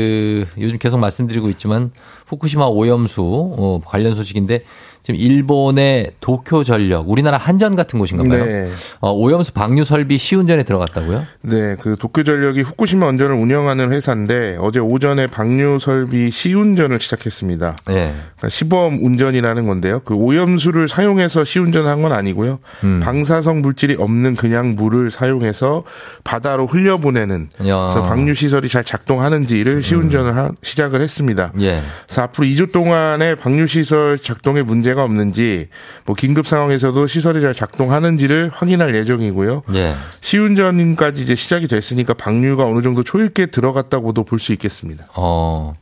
요즘 계속 말씀드리고 있지만, 후쿠시마 오염수, 어, 관련 소식인데, 지금 일본의 도쿄 전력, 우리나라 한전 같은 곳인가 봐요. 네. 어, 오염수 방류 설비 시운전에 들어갔다고요? 네, 그 도쿄 전력이 후쿠시마 원전을 운영하는 회사인데 어제 오전에 방류 설비 시운전을 시작했습니다. 예. 그러니까 시범 운전이라는 건데요. 그 오염수를 사용해서 시운전한 건 아니고요. 음. 방사성 물질이 없는 그냥 물을 사용해서 바다로 흘려보내는 야. 그래서 방류 시설이 잘 작동하는지를 시운전을 하- 시작을 했습니다. 예. 그래서 앞으로 2주 동안에 방류 시설 작동에 문제 가 없는지 뭐 긴급 상황에서도 시설이 잘 작동하는지를 확인할 예정이고요. 예. 시운전까지 이제 시작이 됐으니까 방류가 어느 정도 초읽게 들어갔다고도 볼 수 있겠습니다. 어,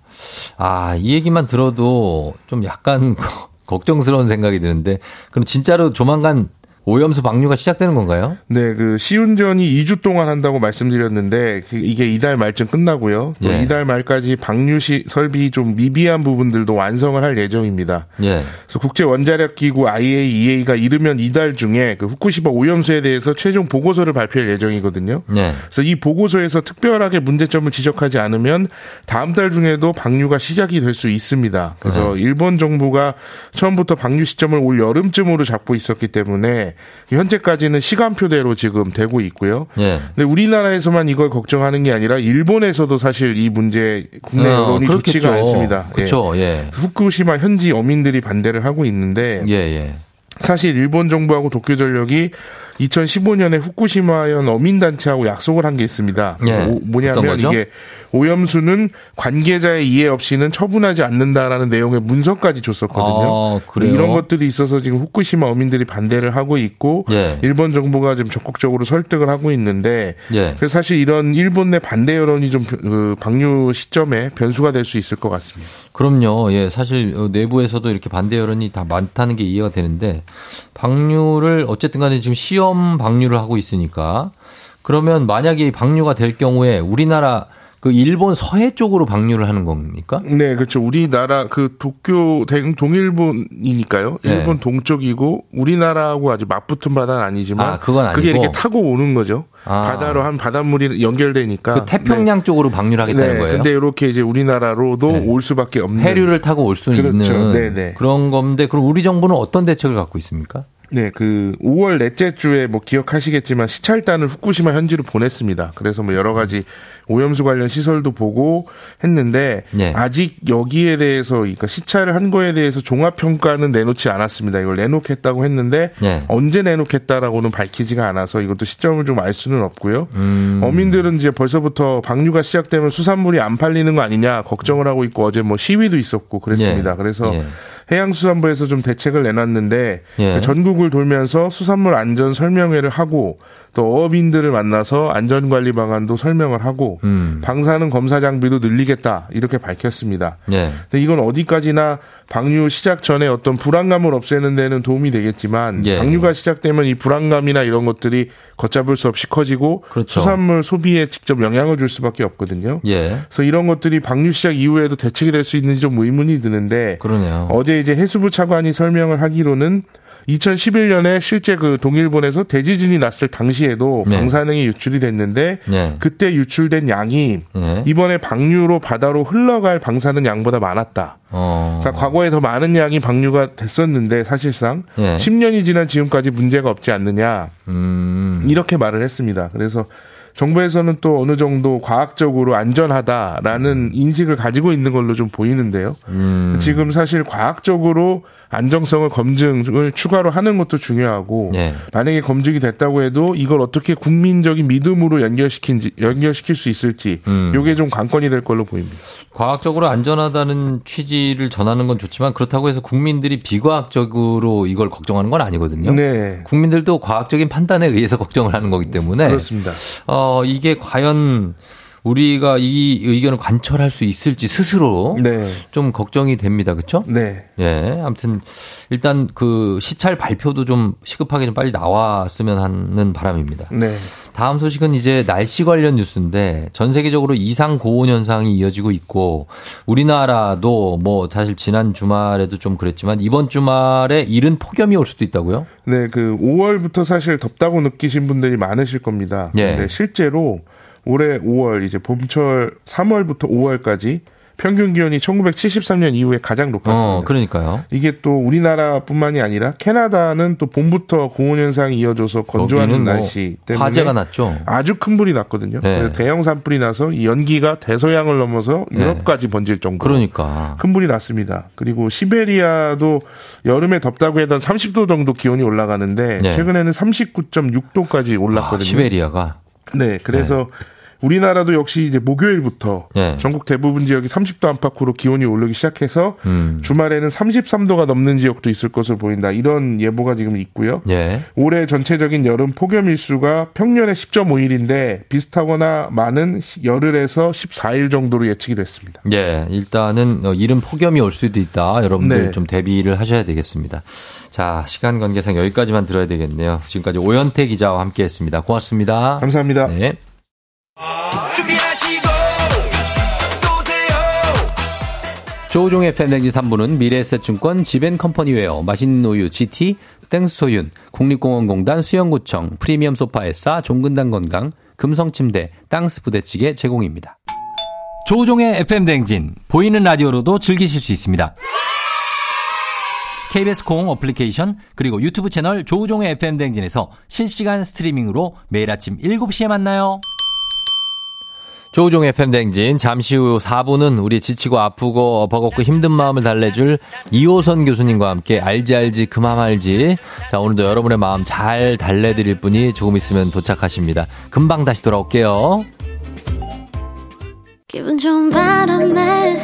아, 이 얘기만 들어도 좀 약간 걱정스러운 생각이 드는데, 그럼 진짜로 조만간 오염수 방류가 시작되는 건가요? 네, 그 시운전이 2주 동안 한다고 말씀드렸는데 그 이게 이달 말쯤 끝나고요. 또 예. 이달 말까지 방류시 설비 좀 미비한 부분들도 완성을 할 예정입니다. 예. 그래서 국제 원자력 기구 IAEA가 이르면 이달 중에 그 후쿠시마 오염수에 대해서 최종 보고서를 발표할 예정이거든요. 네. 그래서 이 보고서에서 특별하게 문제점을 지적하지 않으면 다음 달 중에도 방류가 시작이 될 수 있습니다. 그래서 네. 일본 정부가 처음부터 방류 시점을 올 여름쯤으로 잡고 있었기 때문에 현재까지는 시간표대로 지금 되고 있고요. 예. 근데 우리나라에서만 이걸 걱정하는 게 아니라 일본에서도 사실 이 문제 국내 어, 여론이 좋지가 않습니다. 예. 그렇죠. 예. 후쿠시마 현지 어민들이 반대를 하고 있는데 예, 예. 사실 일본 정부하고 도쿄 전력이 2015년에 후쿠시마현 어민단체하고 약속을 한 게 있습니다. 예. 오- 뭐냐면? 이게 오염수는 관계자의 이해 없이는 처분하지 않는다라는 내용의 문서까지 줬었거든요. 아, 그래요? 이런 것들이 있어서 지금 후쿠시마 어민들이 반대를 하고 있고 예. 일본 정부가 지금 적극적으로 설득을 하고 있는데 예. 그래서 사실 이런 일본 내 반대 여론이 좀 그, 방류 시점에 변수가 될 수 있을 것 같습니다. 그럼요. 예, 사실 어, 내부에서도 이렇게 반대 여론이 다 많다는 게 이해가 되는데 방류를 어쨌든 간에 지금 시험 방류를 하고 있으니까 그러면 만약에 이 방류가 될 경우에 우리나라 그 일본 서해 쪽으로 방류를 하는 겁니까? 네, 그렇죠. 우리나라 그 도쿄 대- 동일본이니까요. 네. 일본 동쪽이고 우리나라하고 아주 맞붙은 바다는 아니지만 아, 그건 그게 아니고? 이렇게 타고 오는 거죠. 아. 바다로 한 바닷물이 연결되니까 그 태평양 쪽으로 방류를 네. 하겠다는 네, 거예요. 근데 이렇게 이제 우리나라로도 네. 올 수밖에 없는 해류를 타고 올수 그렇죠. 있는 네네. 그런 건데 그럼 우리 정부는 어떤 대책을 갖고 있습니까? 네, 그 5월 넷째 주에 뭐 기억하시겠지만 시찰단을 후쿠시마 현지로 보냈습니다. 그래서 뭐 여러 가지 오염수 관련 시설도 보고 했는데 네. 아직 여기에 대해서 그러니까 시찰을 한 거에 대해서 종합 평가는 내놓지 않았습니다. 이걸 내놓겠다고 했는데 네. 언제 내놓겠다라고는 밝히지가 않아서 이것도 시점을 좀 알 수는 없고요. 음. 어민들은 이제 벌써부터 방류가 시작되면 수산물이 안 팔리는 거 아니냐 걱정을 하고 있고 어제 뭐 시위도 있었고 그랬습니다. 예. 그래서 예. 해양수산부에서 좀 대책을 내놨는데 예. 전국을 돌면서 수산물 안전 설명회를 하고 또 어업인들을 만나서 안전관리 방안도 설명을 하고 음. 방사능 검사 장비도 늘리겠다 이렇게 밝혔습니다. 예. 근데 이건 어디까지나 방류 시작 전에 어떤 불안감을 없애는 데는 도움이 되겠지만 예. 방류가 시작되면 이 불안감이나 이런 것들이 걷잡을 수 없이 커지고 그렇죠. 수산물 소비에 직접 영향을 줄 수밖에 없거든요. 예. 그래서 이런 것들이 방류 시작 이후에도 대책이 될 수 있는지 좀 의문이 드는데 그러네요. 어제 이제 해수부 차관이 설명을 하기로는 2011년에 실제 그 동일본에서 대지진이 났을 당시에도 네. 방사능이 유출이 됐는데 예. 그때 유출된 양이 예. 이번에 방류로 바다로 흘러갈 방사능 양보다 많았다. 어. 그러니까 과거에 더 많은 양이 방류가 됐었는데 사실상 예. 10년이 지난 지금까지 문제가 없지 않느냐 음. 이렇게 말을 했습니다. 그래서 정부에서는 또 어느 정도 과학적으로 안전하다라는 인식을 가지고 있는 걸로 좀 보이는데요. 음. 지금 사실 과학적으로 안정성을 검증을 추가로 하는 것도 중요하고 예. 만약에 검증이 됐다고 해도 이걸 어떻게 국민적인 믿음으로 연결시킨지 연결시킬 수 있을지 음. 요게 좀 관건이 될 걸로 보입니다. 과학적으로 안전하다는 취지를 전하는 건 좋지만 그렇다고 해서 국민들이 비과학적으로 이걸 걱정하는 건 아니거든요. 네. 국민들도 과학적인 판단에 의해서 걱정을 하는 거기 때문에 그렇습니다. 어, 이게 과연 우리가 이 의견을 관철할 수 있을지 스스로 네. 좀 걱정이 됩니다. 그렇죠? 네. 예. 아무튼 일단 그 시찰 발표도 좀 시급하게 좀 빨리 나왔으면 하는 바람입니다. 네. 다음 소식은 이제 날씨 관련 뉴스인데 전 세계적으로 이상 고온 현상이 이어지고 있고 우리나라도 뭐 사실 지난 주말에도 좀 그랬지만 이번 주말에 이른 폭염이 올 수도 있다고요? 네, 그 5월부터 사실 덥다고 느끼신 분들이 많으실 겁니다. 예. 근데 실제로 올해 5월 이제 봄철 3월부터 5월까지 평균 기온이 1973년 이후에 가장 높았습니다. 어, 그러니까요. 이게 또 우리나라뿐만이 아니라 캐나다는 또 봄부터 고온 현상이 이어져서 건조한 여기는 뭐 날씨 때문에 화재가 났죠. 아주 큰 불이 났거든요. 네. 그래서 대형 산불이 나서 이 연기가 대서양을 넘어서 유럽까지 번질 정도로 그러니까. 큰 불이 났습니다. 그리고 시베리아도 여름에 덥다고 해던 30도 정도 기온이 올라가는데 네. 최근에는 39.6도까지 아, 올랐거든요. 시베리아가 네, 그래서 우리나라도 역시 이제 목요일부터 네. 전국 대부분 지역이 30도 안팎으로 기온이 오르기 시작해서 음. 주말에는 33도가 넘는 지역도 있을 것으로 보인다. 이런 예보가 지금 있고요. 예. 올해 전체적인 여름 폭염 일수가 평년에 10.5일인데 비슷하거나 많은 시- 열흘에서 14일 정도로 예측이 됐습니다. 예, 일단은 어, 이른 폭염이 올 수도 있다. 여러분들 네. 좀 대비를 하셔야 되겠습니다. 자, 시간 관계상 여기까지만 들어야 되겠네요. 지금까지 오현태 기자와 함께 했습니다. 고맙습니다. 감사합니다. 네. 조우종의 팬데믹 3부는 미래에셋증권 지벤컴퍼니웨어 맛있는 우유 GT 땡스소윤 국립공원공단 수영구청 프리미엄 소파에싸 종근당 건강 금성침대 땅스 부대찌개 제공입니다. 조우종의 FM 댕진 보이는 라디오로도 즐기실 수 있습니다. KBS 콩 어플리케이션 그리고 유튜브 채널 조우종의 FM 댕진에서 실시간 스트리밍으로 매일 아침 7시에 만나요. 조우종의 팬댕진 잠시 후 4부는 우리 지치고 아프고 버겁고 힘든 마음을 달래줄 이호선 교수님과 함께 알지 알지 그만 알지. 자 오늘도 여러분의 마음 잘 달래드릴 분이 조금 있으면 도착하십니다. 금방 다시 돌아올게요. 기분 좋은 바람에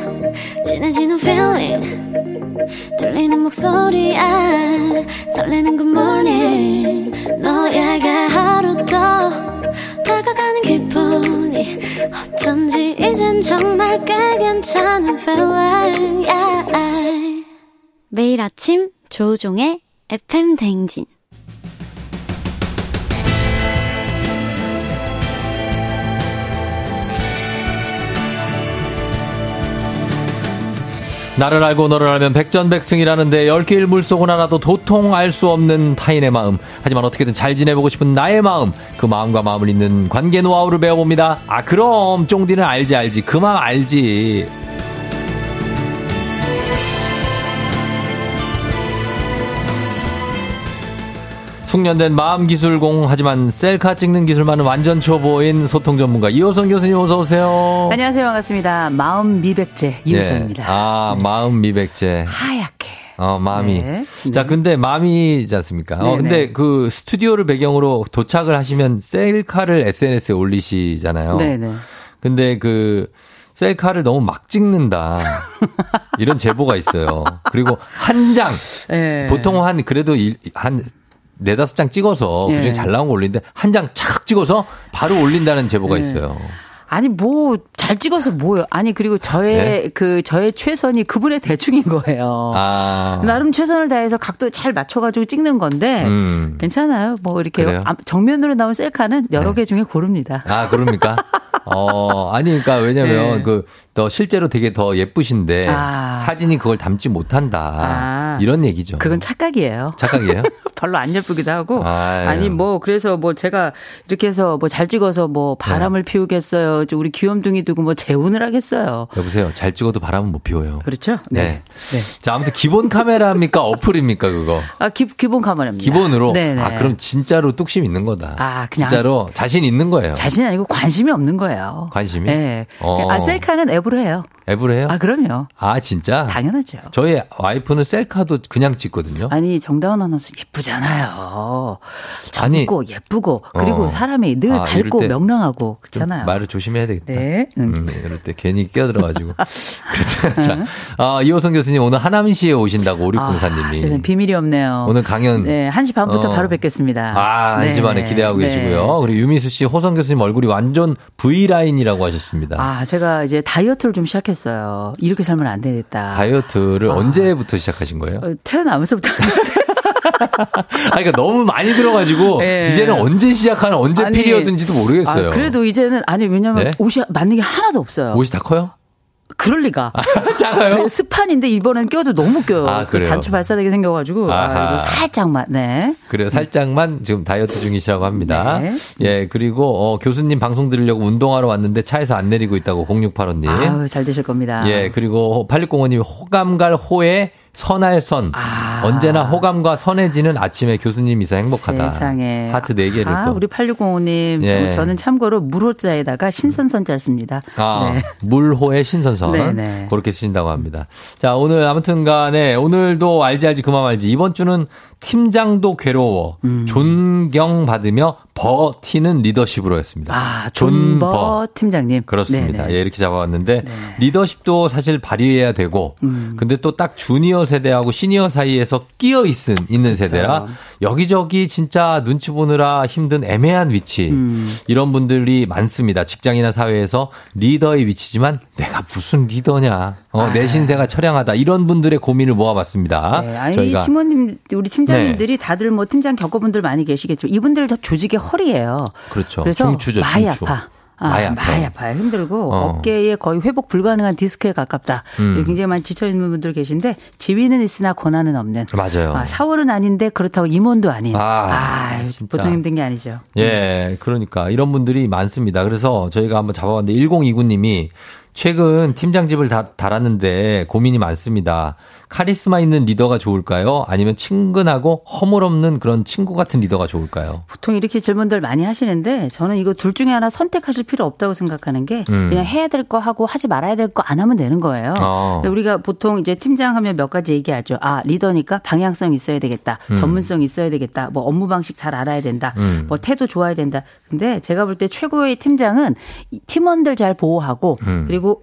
진해지는 feeling 들리는 목소리에 설레는 good morning. 너에게 하루 꽤 괜찮은 feeling yeah. 매일 아침 조종의 FM 댕진. 나를 알고 너를 알면 백전백승이라는데 열길 물속은 하나도 도통 알 수 없는 타인의 마음. 하지만 어떻게든 잘 지내보고 싶은 나의 마음 그 마음과 마음을 잇는 관계 노하우를 배워봅니다. 아 그럼 쫑디는 알지 알지. 그 마음 알지 숙련된 마음 기술공 하지만 셀카 찍는 기술만은 완전 초보인 소통 전문가 이호선 교수님 어서 오세요. 안녕하세요. 반갑습니다. 마음 미백제 이우선입니다. 예. 아 마음 미백제. 하얗게. 어 마음이. 네. 자 근데 마음이지 않습니까? 어 네, 근데 네. 그 스튜디오를 배경으로 도착을 하시면 셀카를 SNS에 올리시잖아요. 네네. 근데 그 셀카를 너무 막 찍는다. 이런 제보가 있어요. 그리고 한 장. 네. 보통 한 그래도 일- 한 네다섯 장 찍어서 예. 그중에 잘 나온 거 올리는데 한 장 착 찍어서 바로 올린다는 제보가 네. 있어요. 아니 뭐 잘 찍어서 뭐요? 아니 그리고 저의 네. 그 저의 최선이 그분의 대충인 거예요. 아. 나름 최선을 다해서 각도 잘 맞춰가지고 찍는 건데 음. 괜찮아요. 뭐 이렇게 그래요? 앞- 정면으로 나온 셀카는 여러 네. 개 중에 고릅니다. 아, 그럽니까? 어, 아니, 그러니까 왜냐면 네. 그, 더 실제로 되게 더 예쁘신데 아. 사진이 그걸 담지 못한다. 아. 이런 얘기죠. 그건 착각이에요. 착각이에요? 별로 안 예쁘기도 하고 아유. 아니 뭐 그래서 뭐 제가 이렇게 해서 뭐 잘 찍어서 뭐 바람을 네. 피우겠어요. 저 우리 귀염둥이 두고 뭐 재혼을 하겠어요. 여보세요. 잘 찍어도 바람은 못 피워요. 그렇죠? 네. 네. 자, 아무튼 기본 카메라입니까? 어플입니까, 그거? 아 기, 기본 카메라입니다. 기본으로? 네네. 아, 그럼 진짜로 뚝심 있는 거다. 아, 그냥- 진짜로 자신 있는 거예요. 자신 아니고 관심이 없는 거예요. 관심이? 네. 어. 아 셀카는 앱 으로 해요. 앱으로 해요? 아, 그럼요. 아, 진짜? 당연하죠. 저희 와이프는 셀카도 그냥 찍거든요. 아니, 정다운 아나운서 예쁘잖아요. 젊고 예쁘고 그리고 어. 사람이 늘 아, 밝고 때 명랑하고 좀 그렇잖아요. 말을 조심해야 되겠다. 네. 음. 음, 이럴 때 괜히 끼어들어가지고. 그래서 자, 아, 이호성 교수님 오늘 하남시에 오신다고 아, 5604님이. 세상 비밀이 없네요. 오늘 강연. 네, 1시 반부터 어. 바로 뵙겠습니다. 아, 네. 한시 반에 기대하고 네. 계시고요. 그리고 유미수 씨, 호성 교수님 얼굴이 완전 V라인이라고 하셨습니다. 아, 제가 이제 다이어트를 좀 시작했어요. 이렇게 살면 안 되겠다. 다이어트를 아. 언제부터 시작하신 거예요? 어, 태어나면서부터. 아, 그러니까 너무 많이 들어가지고 예. 이제는 언제 시작하는 언제 아니, 피리어든지도 모르겠어요. 아, 그래도 이제는 아니 왜냐면 네? 옷이 맞는 게 하나도 없어요. 옷이 다 커요? 그럴 리가. 작아요? 스판인데 이번엔 껴도 너무 껴요. 아, 그 그래요? 단추 발사되게 생겨가지고 아, 살짝만. 네. 그래요. 살짝만 지금 다이어트 중이시라고 합니다. 네. 예, 그리고 어, 교수님 방송 들으려고 운동하러 왔는데 차에서 안 내리고 있다고 0685님. 아우 잘 되실 겁니다. 예, 그리고 8605님이 호감갈 호에 선할선. 아. 언제나 호감과 선해지는 아침에 교수님 있어 행복하다. 세상에. 하트 4개를 아, 또. 우리 8605님. 예. 저는 참고로 물호자에다가 신선선자를 씁니다. 아, 네. 물호의 신선선. 네네. 그렇게 쓰신다고 합니다. 자, 오늘 아무튼 간에 오늘도 알지 알지 그만 알지. 이번 주는 팀장도 괴로워. 음. 존경받으며 버티는 리더십으로 했습니다. 아, 존버 팀장님. 그렇습니다. 네네. 예, 이렇게 잡아왔는데 리더십도 사실 발휘해야 되고 음. 근데 또 딱 주니어 세대하고 시니어 사이에서 끼어 있은 있는 세대라 여기저기 진짜 눈치 보느라 힘든 애매한 위치 음. 이런 분들이 많습니다. 직장이나 사회에서 리더의 위치지만 내가 무슨 리더냐. 어, 내 신세가 처량하다. 이런 분들의 고민을 모아봤습니다. 네, 아니 저희가 팀원님 우리 팀장 님들이 다들 뭐 팀장 겪어분들 많이 계시겠지만 이분들 다 조직의 허리예요. 그렇죠. 그래서 중추죠, 많이 중추. 아파. 아, 많이 많이, 아파요. 아파요. 힘들고 어. 어깨에 거의 회복 불가능한 디스크에 가깝다. 음. 굉장히 많이 지쳐 있는 분들 계신데 지위는 있으나 권한은 없는. 맞아요. 아, 사월은 아닌데 그렇다고 임원도 아닌. 아, 아. 보통 힘든 게 아니죠. 예, 그러니까 이런 분들이 많습니다. 그래서 저희가 한번 잡아봤는데 1029님이 최근 팀장 집을 다, 달았는데 고민이 많습니다. 카리스마 있는 리더가 좋을까요? 아니면 친근하고 허물없는 그런 친구 같은 리더가 좋을까요? 보통 이렇게 질문들 많이 하시는데 저는 이거 둘 중에 하나 선택하실 필요 없다고 생각하는 게 음. 그냥 해야 될 거 하고 하지 말아야 될 거 안 하면 되는 거예요. 어. 우리가 보통 이제 팀장 하면 몇 가지 얘기하죠. 아, 리더니까 방향성 있어야 되겠다. 음. 전문성 있어야 되겠다. 뭐 업무 방식 잘 알아야 된다. 음. 뭐 태도 좋아야 된다. 근데 제가 볼 때 최고의 팀장은 이 팀원들 잘 보호하고 음. 그리고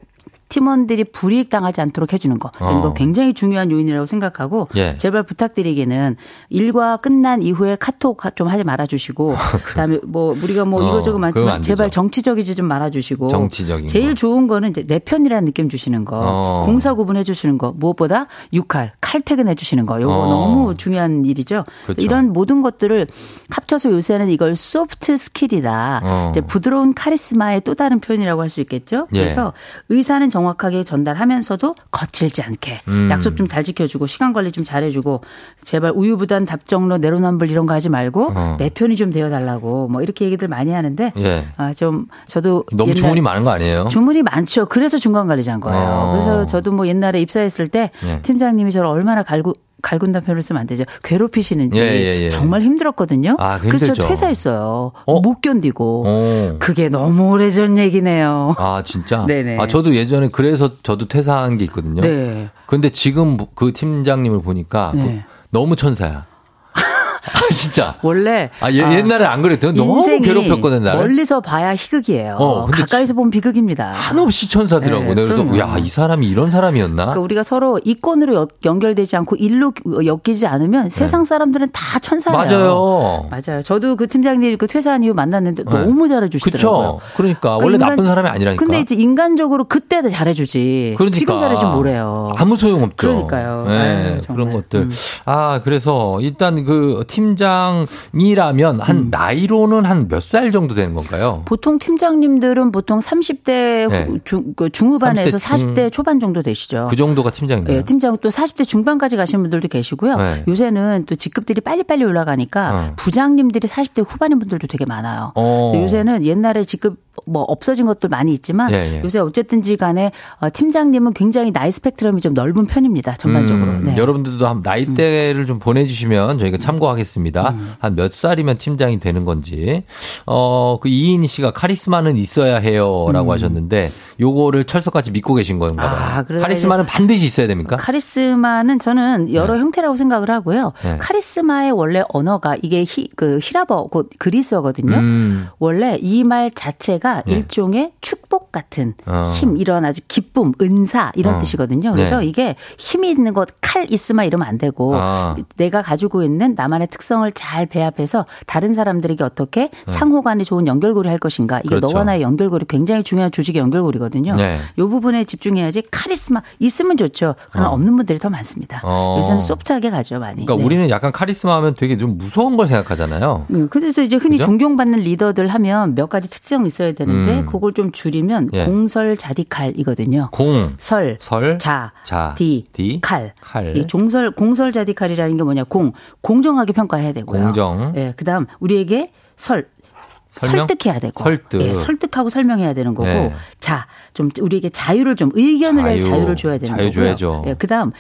팀원들이 불이익 당하지 않도록 해주는 거. 저는 어. 이거 굉장히 중요한 요인이라고 생각하고 예. 제발 부탁드리기는 일과 끝난 이후에 카톡 좀 하지 말아주시고 그다음에 뭐 우리가 뭐 어, 이거저거 그건 많지만 안 제발. 정치적이지 좀 말아주시고 정치적인 제일 거. 좋은 거는 이제 내 편이라는 느낌 주시는 거 어. 공사 구분해 주시는 거 무엇보다 육칼 칼퇴근해 주시는 거 요거 어. 너무 중요한 일이죠. 그렇죠. 이런 모든 것들을 합쳐서 요새는 이걸 soft skill이다. 어. 부드러운 카리스마의 또 다른 표현이라고 할 수 있겠죠. 예. 그래서 의사는 정 확하게 전달하면서도 거칠지 않게 음. 약속 좀 잘 지켜주고 시간 관리 좀 잘해주고 제발 우유부단 답정로 내로남불 이런 거 하지 말고 어. 내 편이 좀 되어달라고 뭐 이렇게 얘기들 많이 하는데 예. 아좀 저도 너무 주문이 많은 거 아니에요? 주문이 많죠. 그래서 중간 관리자인 거예요. 어. 그래서 저도 뭐 옛날에 입사했을 때 예. 팀장님이 저를 얼마나 갈구 갈군단 표현을 쓰면 안 되죠. 괴롭히시는지 예, 예, 예. 정말 힘들었거든요. 아, 그 그래서 퇴사했어요. 어? 못 견디고. 어. 그게 너무 오래전 얘기네요. 아, 진짜? 네네. 아, 저도 예전에 그래서 저도 퇴사한 게 있거든요. 네. 근데 지금 그 팀장님을 보니까 네. 너무 천사야. 아, 진짜. 원래 아, 예, 아, 옛날에 안 그랬대요. 너무 괴롭혔거든, 나를. 멀리서 봐야 희극이에요. 어, 가까이서 보면 비극입니다. 한없이 천사더라고. 네, 그래서. 야, 이 사람이 이런 사람이었나? 그러니까 우리가 서로 이권으로 연- 연결되지 않고 일로 엮이지 않으면 세상 사람들은 다 천사예요. 네. 맞아요. 맞아요. 저도 그 팀장님 그 퇴사한 이후 만났는데 네. 너무 잘해주시더라고요. 그쵸. 그러니까 원래 인간- 나쁜 사람이 아니라니까. 근데 이제 인간적으로 그때도 잘해주지. 그러니까. 지금 잘해주면 뭐래요. 아무 소용 없죠. 그러니까요. 네, 아유. 그런 것들. 음. 아, 그래서 일단 그 팀장이라면 한 음. 나이로는 한 몇 살 정도 되는 건가요? 보통 팀장님들은 보통 30대 네. 후- 중, 그 중후반에서 30대 중- 40대 초반 정도 되시죠. 그 정도가 팀장인가요? 예, 팀장 또 40대 중반까지 가시는 분들도 계시고요. 네. 요새는 또 직급들이 빨리빨리 올라가니까 어. 부장님들이 40대 후반인 분들도 되게 많아요. 어. 요새는 옛날에 직급 뭐 없어진 것도 많이 있지만 예, 예. 요새 어쨌든지 간에 어, 팀장님은 굉장히 나이 스펙트럼이 좀 넓은 편입니다. 전반적으로. 음, 네. 여러분들도 한 나이대를 좀 보내주시면 저희가 참고하겠습니다. 음. 한몇 살이면 팀장이 되는 건지. 어, 그 이인 씨가 카리스마는 있어야 해요라고 하셨는데 요거를 철석같이 믿고 계신 건가 봐요. 음. 아, 카리스마는 반드시 있어야 됩니까? 카리스마는 저는 여러 형태라고 생각을 하고요. 네. 카리스마의 원래 언어가 이게 히, 그 히라버 곧 그리스어거든요. 음. 원래 이 말 자체 가 네. 일종의 축복 같은 어. 힘 이런 아주 기쁨, 은사 이런 어. 뜻이거든요. 그래서 네. 이게 힘이 있는 것 칼 있으마 이러면 안 되고 아. 내가 가지고 있는 나만의 특성을 잘 배합해서 다른 사람들에게 어떻게 네. 상호간에 좋은 연결고리 할 것인가. 이게 그렇죠. 너와 나의 연결고리 굉장히 중요한 조직의 연결고리거든요. 네. 이 부분에 집중해야지 카리스마 있으면 좋죠. 그러나 어. 없는 분들이 더 많습니다. 어. 요새는 소프트하게 가죠 많이. 그러니까 네. 우리는 약간 카리스마 하면 되게 좀 무서운 걸 생각하잖아요. 음, 그래서 이제 흔히 그죠? 존경받는 리더들 하면 몇 가지 특성이 있어야 되는데 음. 그걸 좀 줄이면 예. 공설자디칼이거든요. 공, 설, 설, 자, 자, 디, 디, 칼. 칼. 이 종설 공설자디칼이라는 게 뭐냐? 공 공정하게 평가해야 되고요. 공정. 예, 그다음 우리에게 설 설명? 설득해야 되고 설득. 예, 설득하고 설명해야 되는 거고 예. 자좀 우리에게 자유를 좀 의견을 낼 자유. 자유를 줘야 되는 자유 거고요. 줘야죠. 예, 그다음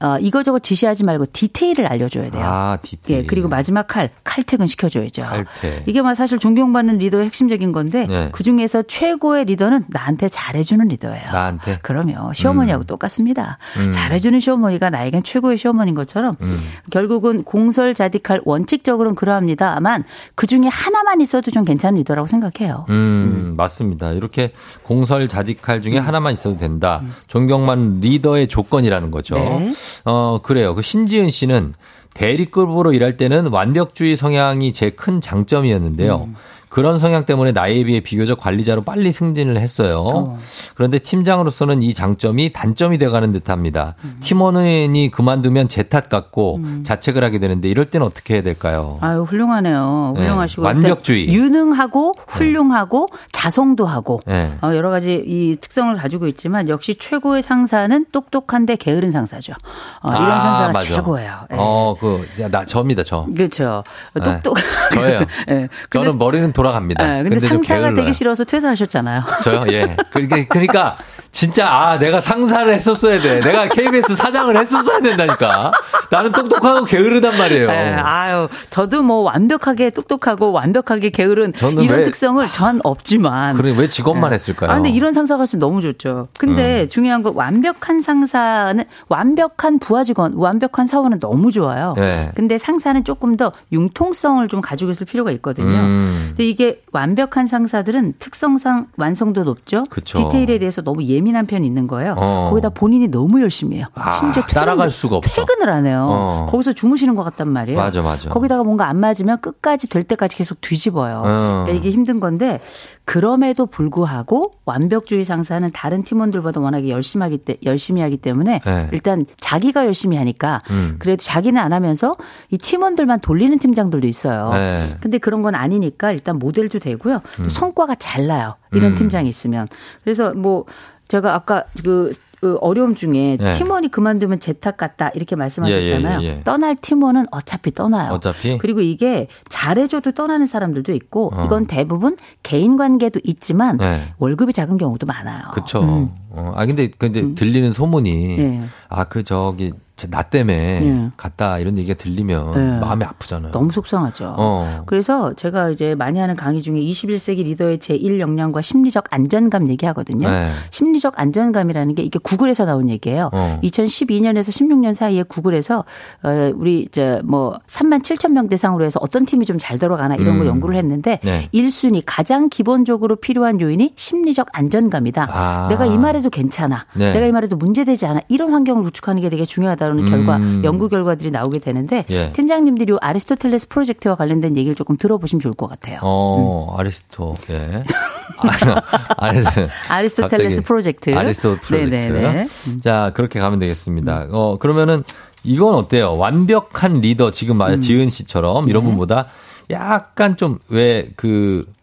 어, 이거저거 지시하지 말고 디테일을 알려줘야 돼요. 아, 디테일. 예, 그리고 마지막 칼 칼퇴근 시켜줘야죠. 칼퇴. 이게 뭐 사실 존경받는 리더의 핵심적인 건데 네. 그 중에서 최고의 리더는 나한테 잘해주는 리더예요. 나한테. 그럼요. 시어머니하고 똑같습니다. 음. 잘해주는 시어머니가 나에겐 최고의 시어머니인 것처럼 음. 결국은 공설자딕할 원칙적으로는 그러합니다만 그 중에 하나만 있어도 좀 괜찮은 리더라고 생각해요. 음, 맞습니다. 이렇게 공설자딕할 음. 중에 하나만 있어도 된다. 존경만 리더의 조건이라는 거죠. 네. 어, 그래요. 그 신지은 씨는 대리급으로 일할 때는 완벽주의 성향이 제 큰 장점이었는데요. 음. 그런 성향 때문에 나이에 비해 비교적 관리자로 빨리 승진을 했어요. 어. 그런데 팀장으로서는 이 장점이 단점이 돼가는 듯합니다. 음. 팀원이 그만두면 제 탓 같고 자책을 하게 되는데 이럴 때는 어떻게 해야 될까요? 아유 훌륭하네요. 네. 훌륭하시고 완벽주의. 일단 유능하고 훌륭하고 자성도 하고 네. 어, 여러 가지 이 특성을 가지고 있지만 역시 최고의 상사는 똑똑한데 게으른 상사죠. 어, 이런 아, 상사가 맞아. 최고예요. 예. 어, 그, 진짜 나, 저입니다, 저. 그렇죠. 똑똑. 저예요. 예. 저는 머리는 돌아갑니다. 예, 근데, 좀 상사가. 되기 싫어서 퇴사하셨잖아요. 저요? 예. 그러니까, 그러니까 진짜 아 내가 상사를 했었어야 돼. 내가 KBS 사장을 했었어야 된다니까. 나는 똑똑하고 게으르단 말이에요. 예, 아유, 저도 뭐 완벽하게 똑똑하고 완벽하게 게으른 이런 왜- 특성을 전 없지만. 그래 왜 직업만 했을까요? 아, 근데 이런 상사가 있으면 너무 좋죠. 근데 음. 중요한 건 완벽한 상사는 완벽한 부하 직원, 완벽한 사원은 너무 좋아요. 네. 근데 상사는 조금 더 융통성을 좀 가지고 있을 필요가 있거든요. 음. 근데 이게 완벽한 상사들은 특성상 완성도 높죠. 그쵸. 디테일에 대해서 너무 예 민한 편이 있는 거예요. 어. 거기다 본인이 너무 열심히 해요. 아, 심지어 따라갈 수가 없어. 퇴근을 안 해요. 어. 거기서 주무시는 것 같단 말이에요. 맞아, 맞아. 거기다가 뭔가 안 맞으면 끝까지 될 때까지 계속 뒤집어요. 어. 그러니까 이게 힘든 건데 그럼에도 불구하고 완벽주의 상사는 다른 팀원들보다 워낙에 열심히 하기 때 열심히 하기 때문에 네. 일단 자기가 열심히 하니까 음. 그래도 자기는 안 하면서 이 팀원들만 돌리는 팀장들도 있어요. 네. 근데 그런 건 아니니까 일단 모델도 되고요. 또 성과가 잘 나요. 이런 음. 팀장이 있으면. 그래서 뭐 제가 아까 그, 그 어려움 중에 네. 팀원이 그만두면 제탓 같다 이렇게 말씀하셨잖아요. 예, 예, 예. 떠날 팀원은 어차피 떠나요. 어차피? 그리고 이게 잘해줘도 떠나는 사람들도 있고 어. 이건 대부분 개인 관계도 있지만 네. 월급이 작은 경우도 많아요. 그쵸. 음. 어, 아, 근데, 근데 들리는 소문이, 네. 아, 그, 저기, 나 때문에 네. 갔다 이런 얘기가 들리면 네. 마음이 아프잖아요. 너무 속상하죠. 어. 그래서 제가 이제 많이 하는 강의 중에 21세기 리더의 제1 역량과 심리적 안전감 얘기하거든요. 네. 심리적 안전감이라는 게 이게 구글에서 나온 얘기예요. 어. 2012년에서 16년 사이에 구글에서 어 우리 이제 뭐 3만 7천 명 대상으로 해서 어떤 팀이 좀잘 돌아가나 이런 거 음. 연구를 했는데 네. 1순위 가장 기본적으로 필요한 요인이 심리적 안전감이다. 아. 내가 이 말해도 괜찮아. 네. 내가 이 말해도 문제되지 않아. 이런 환경을 구축하는 게 되게 중요하다 는 결과 음. 연구 결과들이 나오게 되는데 예. 팀장님들이 요 아리스토텔레스 프로젝트와 관련된 얘기를 조금 들어보시면 좋을 것 같아요. 어, 아리스토, 예. 아, 아리스토, 아리스토 텔레스 갑자기 프로젝트. 아리스토 프로젝트. 네네네. 음. 자, 그렇게 가면 되겠습니다. 어, 그러면은 이건 어때요? 완벽한 리더, 지금 음. 말 지은 씨처럼 네. 이런 분보다 약간 좀 왜 그, 어,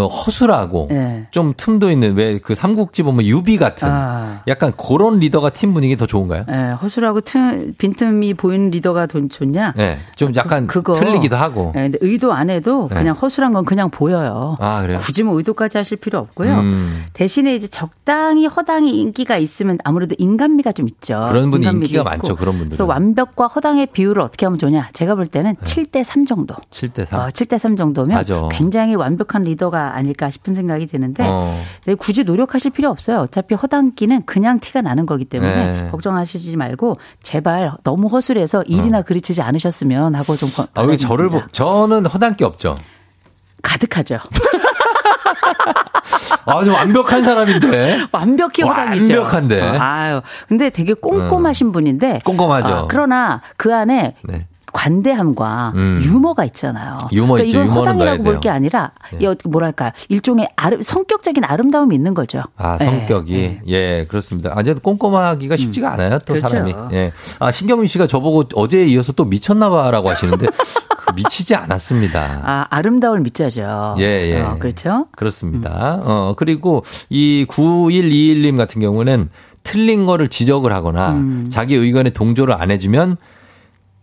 허술하고 네. 좀 틈도 있는 왜 그 삼국지 보면 유비 같은 아. 약간 그런 리더가 팀 분위기 더 좋은가요? 예, 허술하고 틈, 빈틈이 보이는 리더가 더 좋냐? 네, 좀 약간 그 거. 틀리기도 하고. 예, 근데 의도 안 해도 네. 그냥 허술한 건 그냥 보여요. 아 그래요? 굳이 뭐 의도까지 하실 필요 없고요. 음. 대신에 이제 적당히 허당히 인기가 있으면 아무래도 인간미가 좀 있죠. 그런 분이 인기가 있고. 많죠. 그런 분들은. 그래서 완벽과 허당의 비율을 어떻게 하면 좋냐? 제가 볼 때는 7대 3 정도. 7대 3. 어, 7대 3 정도면 맞아. 굉장히 완벽한 리더가 아닐까 싶은 생각이 드는데 어. 네, 굳이 노력하실 필요 없어요. 어차피 허당기는 그냥 티가 나는 거기 때문에 네. 걱정하시지 말고 제발 너무 허술해서 일이나 그르치지 않으셨으면 하고 좀 거- 아, 왜 저를 보, 저는 허당기 없죠. 가득하죠. 아주 완벽한 사람인데. 완벽히 허당이죠. 완벽한데. 어, 아유, 근데 되게 꼼꼼하신 분인데. 꼼꼼하죠. 아, 그러나 그 안에 네. 관대함과 음. 유머가 있잖아요. 유머 있죠. 이건 허당이라고 볼 게. 아니라 네. 이 어떻게 뭐랄까 일종의 아름, 성격적인 아름다움이 있는 거죠. 아, 네, 성격이. 네. 예, 그렇습니다. 아, 제 꼼꼼하기가 쉽지가 않아요, 또 그렇죠. 사람이. 예. 아, 신경민 씨가 저보고 어제에 이어서 또 미쳤나봐라고 하시는데, 그 미치지 않았습니다. 아, 아름다울 밑자죠. 예, 예. 어, 그렇죠. 그렇습니다. 어, 그리고 이 9121님 같은 경우는 틀린 거를 지적을 하거나 음. 자기 의견에 동조를 안 해주면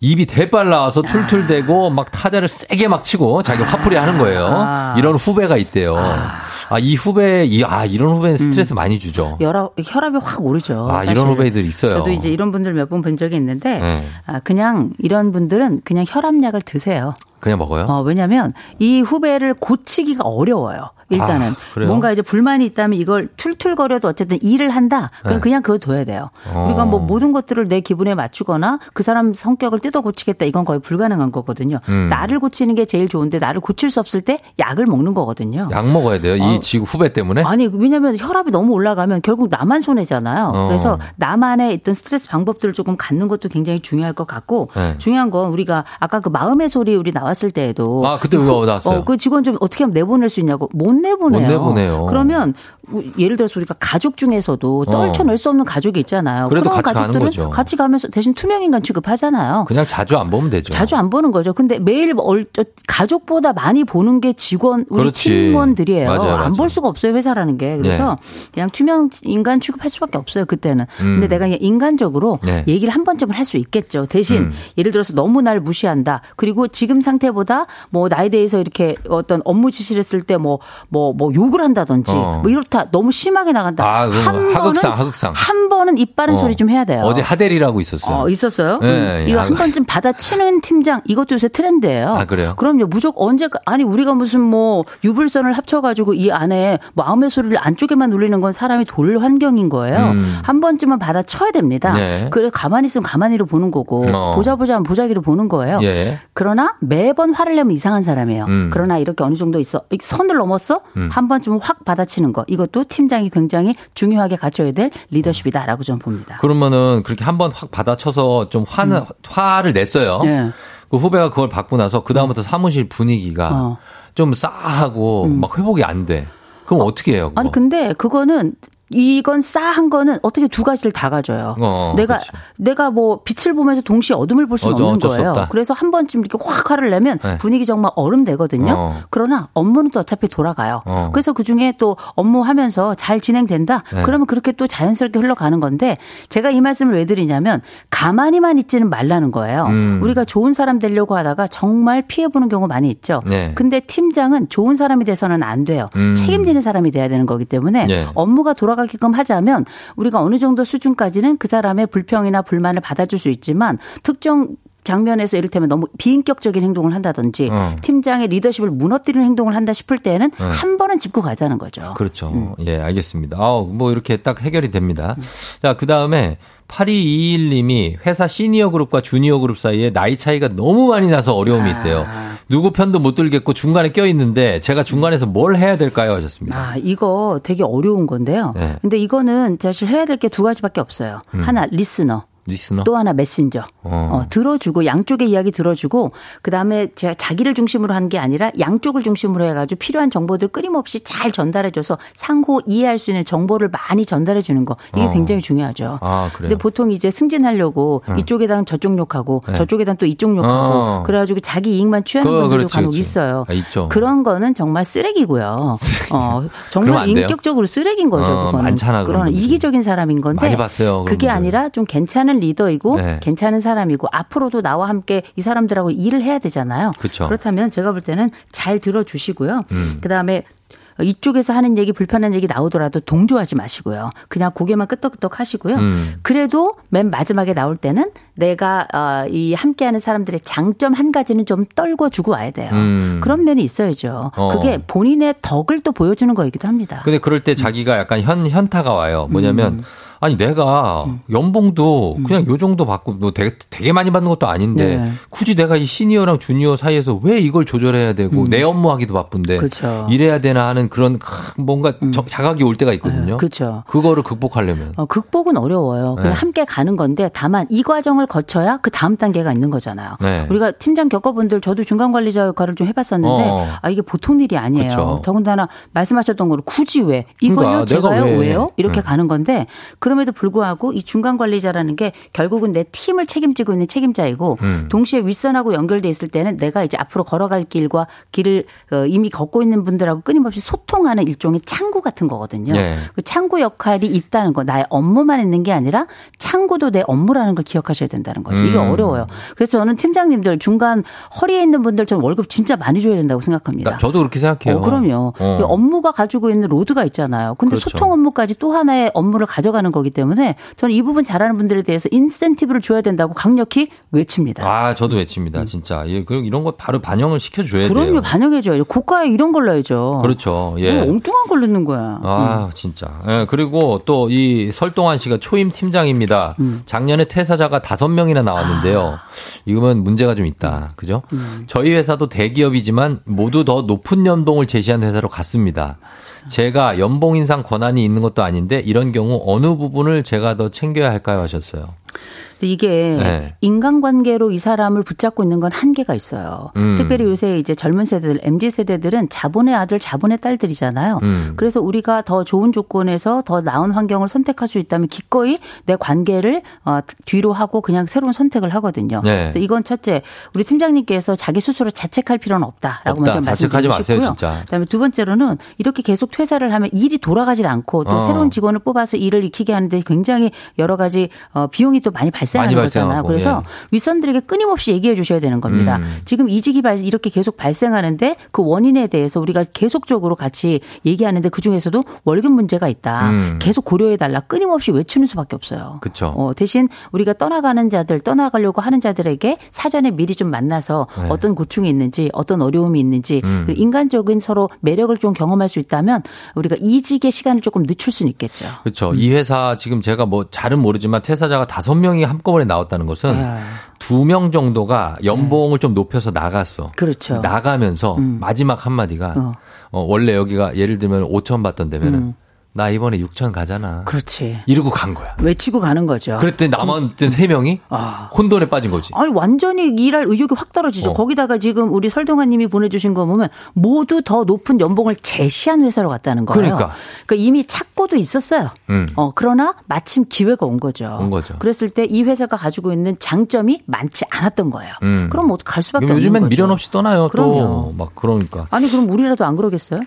입이 대빨 나와서 툴툴대고 막 타자를 세게 막 치고 자기 화풀이 하는 거예요. 아. 이런 후배가 있대요. 아, 이 후배, 이, 아, 이런 후배는 스트레스 많이 주죠. 혈압, 혈압이 확 오르죠. 아, 사실. 이런 후배들 있어요. 저도 이제 이런 분들 몇 번 본 적이 있는데, 네. 아, 그냥 이런 분들은 그냥 혈압약을 드세요. 그냥 먹어요? 어, 왜냐면 이 후배를 고치기가 어려워요. 일단은 아? 뭔가 이제 불만이 있다면 이걸 툴툴거려도 어쨌든 일을 한다. 그럼 네. 그냥 그거 둬야 돼요. 어. 우리가 뭐 모든 것들을 내 기분에 맞추거나 그 사람 성격을 뜯어 고치겠다 이건 거의 불가능한 거거든요. 음. 나를 고치는 게 제일 좋은데 나를 고칠 수 없을 때 약을 먹는 거거든요. 약 먹어야 돼요. 이 어. 지구 후배 때문에? 아니 왜냐하면 혈압이 너무 올라가면 결국 나만 손해잖아요. 어. 그래서 나만의 있던 스트레스 방법들을 조금 갖는 것도 굉장히 중요할 것 같고 네. 중요한 건 우리가 아까 그 마음의 소리 우리 나왔을 때에도 아, 그때 그거 나왔어요. 어, 그 직원 좀 어떻게 하면 내보낼 수 있냐고 못 내보내요. 못 내보내요. 그러면 우- 예를 들어서 우리가 가족 중에서도 떨쳐낼 수 없는 가족이 있잖아요. 그래도 그런 같이 가족들은 거죠. 같이 가면서 대신 투명 인간 취급하잖아요. 그냥 자주 안 보면 되죠. 자주 안 보는 거죠. 근데 매일 얼- 가족보다 많이 보는 게 직원 우리 그렇지. 팀원들이에요. 안 볼 수가 없어요 회사라는 게. 그래서 그냥 투명 인간 취급할 수밖에 없어요 그때는. 음. 근데 내가 그냥 인간적으로 네. 얘기를 한 번쯤은 할 수 있겠죠. 대신 음. 예를 들어서 너무 날 무시한다. 그리고 지금 상태보다 뭐 나에 대해서 이렇게 어떤 업무 지시를 했을 때뭐 뭐 뭐 욕을 한다든지 어. 뭐 이렇다 너무 심하게 나간다. 아, 한 하극상, 번은 하극상. 한 번은 입 바른 어. 소리 좀 해야 돼요. 어제 하델이라고 있었어요. 어, 있었어요? 네, 음, 이거 야, 한 번쯤 받아치는 팀장 이것도 요새 트렌드예요. 아, 그래요? 그럼요. 무조건 언제 아니 우리가 무슨 뭐 유불선을 합쳐가지고 이 안에 마음의 소리를 안쪽에만 울리는 건 사람이 돌 환경인 거예요. 음. 한 번쯤은 받아쳐야 됩니다. 네. 그래 가만히 있으면 가만히로 보는 거고 어. 보자 보자 하면 보자기로 보는 거예요. 예. 그러나 매번 화를 내면 이상한 사람이에요. 음. 그러나 이렇게 어느 정도 있어 선을 넘었어 음. 한 번쯤은 확 받아치는 거 이것도 팀장이 굉장히 중요하게 갖춰야 될 리더십이다라고 저는 봅니다. 그러면은 그렇게 한 번 확 받아쳐서 좀 화는 화를 냈어요. 음. 네. 그 후배가 그걸 받고 나서 그 다음부터 사무실 분위기가 어. 좀 싸하고 막 회복이 안 돼. 그럼 어. 떻게 해요? 그거? 아니 근데 그거는 이건 싸한 거는 어떻게 두 가지를 다 가져요. 어, 내가 그렇지. 내가 뭐 빛을 보면서 동시에 어둠을 볼 수는 없는 거예요. 그래서 한 번쯤 이렇게 확 화를 내면 네. 분위기 정말 얼음 되거든요. 어. 그러나 업무는 또 어차피 돌아가요. 어. 그래서 그 중에 또 업무하면서 잘 진행된다. 네. 그러면 그렇게 또 자연스럽게 흘러가는 건데 제가 이 말씀을 왜 드리냐면 가만히만 있지는 말라는 거예요. 음. 우리가 좋은 사람 되려고 하다가 정말 피해 보는 경우 많이 있죠. 네. 근데 팀장은 좋은 사람이 돼서는 안 돼요. 음. 책임지는 사람이 돼야 되는 거기 때문에 네. 업무가 돌아가 게끔 하자면 우리가 어느 정도 수준까지는 그 사람의 불평이나 불만을 받아줄 수 있지만 특정 장면에서 이를테면 너무 비인격적인 행동을 한다든지 어. 팀장의 리더십을 무너뜨리는 행동을 한다 싶을 때는 네. 한 번은 짚고 가자는 거죠. 그렇죠. 음. 예, 알겠습니다. 아, 뭐 이렇게 딱 해결이 됩니다. 자, 그 다음에 8221님이 회사 시니어 그룹과 주니어 그룹 사이에 나이 차이가 너무 많이 나서 어려움이 있대요. 아. 누구 편도 못 들겠고 중간에 껴 있는데 제가 중간에서 뭘 해야 될까요? 하셨습니다. 아, 이거 되게 어려운 건데요. 네. 근데 이거는 사실 해야 될 게 두 가지밖에 없어요. 음. 하나, listener. listener. 또 하나 메신저. 어. 어, 들어주고 양쪽의 이야기 들어주고 그다음에 제가 자기를 중심으로 한 게 아니라 양쪽을 중심으로 해 가지고 필요한 정보들 끊임없이 잘 전달해 줘서 상호 이해할 수 있는 정보를 많이 전달해 주는 거 이게 어. 굉장히 중요하죠. 아, 그래요? 근데 보통 이제 승진하려고 응. 이쪽에다 저쪽 욕하고 네. 저쪽에다 또 이쪽 욕하고 어. 그래 가지고 자기 이익만 취하는 그거 분들도 그렇지, 간혹 그렇지. 있어요. 아, 있죠. 그런 거는 정말 쓰레기고요. 어, 정말? 인격적으로 쓰레기인 거죠. 어, 그거는. 많잖아, 그런. 이기적인 사람인 건데 그게. 아니라 좀 괜찮은 리더이고 네. 괜찮은 사람이고 앞으로도 나와 함께 이 사람들하고 일을 해야 되잖아요. 그쵸. 그렇다면 제가 볼 때는 잘 들어주시고요. 음. 그다음에 이쪽에서 하는 얘기 불편한 얘기 나오더라도 동조하지 마시고요. 그냥 고개만 끄덕끄덕 하시고요. 음. 그래도 맨 마지막에 나올 때는 내가 어, 이 함께하는 사람들의 장점 한 가지는 좀 떨궈 주고 와야 돼요. 음. 그런 면이 있어야죠. 어. 그게 본인의 덕을 또 보여주는 거이기도 합니다. 근데 그럴 음. 때 자기가 약간 현, 현타가 와요. 뭐냐면, 아니, 내가 연봉도 그냥 요 정도 받고, 뭐 되게, 되게 많이 받는 것도 아닌데, 음. 네. 굳이 내가 이 시니어랑 주니어 사이에서 왜 이걸 조절해야 되고, 내 업무하기도 바쁜데, 음. 그렇죠. 이래야 되나 하는 그런 크, 뭔가 저- 자각이 올 때가 있거든요. 그렇죠. 그거를 극복하려면. 어, 극복은 어려워요. 그냥 네. 함께 가는 건데 다만 이 과정을 거쳐야 그 다음 단계가 있는 거잖아요. 네. 우리가 팀장 겪어본들 저도 중간 관리자 역할을 좀 해봤었는데 어. 아 이게 보통 일이 아니에요. 그쵸. 더군다나 말씀하셨던 거로 굳이 왜 이걸요 그러니까 내가 제가요 왜. 왜요 이렇게 응. 가는 건데 그 럼에도 불구하고 이 중간 관리자라는 게 결국은 내 팀을 책임지고 있는 책임자이고 음. 동시에 윗선하고 연결돼 있을 때는 내가 이제 앞으로 걸어갈 길과 길을 어, 이미 걷고 있는 분들하고 끊임없이 소통하는 일종의 창구 같은 거거든요. 네. 그 창구 역할이 있다는 거 나의 업무만 있는 게 아니라 창구도 내 업무라는 걸 기억하셔야 된다는 거죠. 이게 음. 어려워요. 그래서 저는 팀장님들 중간 허리에 있는 분들 전 월급 진짜 많이 줘야 된다고 생각합니다. 저도 그렇게 생각해요. 어, 그럼요. 어. 이 업무가 가지고 있는 로드가 있잖아요. 근데 그렇죠. 소통 업무까지 또 하나의 업무를 가져가는 거기 때문에 저는 이 부분 잘하는 분들에 대해서 인센티브를 줘야 된다고 강력히 외칩니다. 아, 저도 외칩니다. 진짜. 예, 그럼 이런 거 바로 반영을 시켜줘야 음. 그럼요, 돼요. 반영해줘야죠. 고가에 이런 걸 넣어야죠. 그렇죠. 예. 뭐 엉뚱한 걸 넣는 거야. 아, 진짜. 예, 그리고 또 이 설동환 씨가 초임 팀장입니다. 음. 작년에 퇴사자가 다섯 명이나 나왔는데요. 아. 이거면 문제가 좀 있다. 그죠? 음. 저희 회사도 대기업이지만 모두 더 높은 연봉을 제시한 회사로 갔습니다. 제가 연봉 인상 권한이 있는 것도 아닌데 이런 경우 어느 부분 을 제가 더 챙겨야 할까요 하셨어요. 이게 네. 인간관계로 이 사람을 붙잡고 있는 건 한계가 있어요. 음. 특별히 요새 이제 젊은 세대들, MZ 세대들은 자본의 아들, 자본의 딸들이잖아요. 음. 그래서 우리가 더 좋은 조건에서 더 나은 환경을 선택할 수 있다면 기꺼이 내 관계를 어, 뒤로 하고 그냥 새로운 선택을 하거든요. 네. 그래서 이건 첫째, 우리 팀장님께서 자기 스스로 자책할 필요는 없다라고 없다. 먼저 말씀드리고 싶고요. 진짜. 그다음에 두 번째로는 이렇게 계속 퇴사를 하면 일이 돌아가질 않고 또 어. 새로운 직원을 뽑아서 일을 익히게 하는데 굉장히 여러 가지 어, 비용이 또 많이 발생 하는 많이 거잖아요. 그래서 예. 윗선들에게 끊임없이 얘기해 주셔야 되는 겁니다. 음. 지금 이직이 발- 이렇게 계속 발생하는데 그 원인에 대해서 우리가 계속적으로 같이 얘기하는데 그 중에서도 월급 문제가 있다. 음. 계속 고려해 달라. 끊임없이 외치는 수밖에 없어요. 그쵸. 어, 대신 우리가 떠나가는 자들, 떠나가려고 하는 자들에게 사전에 미리 좀 만나서 네. 어떤 고충이 있는지, 어떤 어려움이 있는지, 음. 인간적인 서로 매력을 좀 경험할 수 있다면 우리가 이직의 시간을 조금 늦출 수는 있겠죠. 그렇죠. 이 회사 지금 제가 뭐 잘은 모르지만 퇴사자가 다섯 명이 한 꺼번에 나왔다는 것은 아. 두명 정도가 연봉을 좀 높여서 나갔어. 그렇죠. 나가면서 마지막 한마디가 어. 어, 원래 여기가 예를 들면 5천 받던 데면은 음. 나 이번에 6천 가잖아. 그렇지. 이러고 간 거야. 외치고 가는 거죠. 그랬더니 남았던 세 명이 아. 혼돈에 빠진 거지. 아니 완전히 일할 의욕이 확 떨어지죠. 어. 거기다가 지금 우리 설동환 님이 보내주신 거 보면 모두 더 높은 연봉을 제시한 회사로 갔다는 거예요. 그러니까. 그러니까 이미 찾고도 있었어요. 음. 어, 그러나 마침 기회가 온 거죠. 온 거죠. 그랬을 때 이 회사가 가지고 있는 장점이 많지 않았던 거예요. 음. 그럼 뭐갈 수밖에 없는 요즘엔 거죠. 미련 없이 떠나요. 그럼요. 또 막 그러니까. 아니 그럼 우리라도 안 그러겠어요?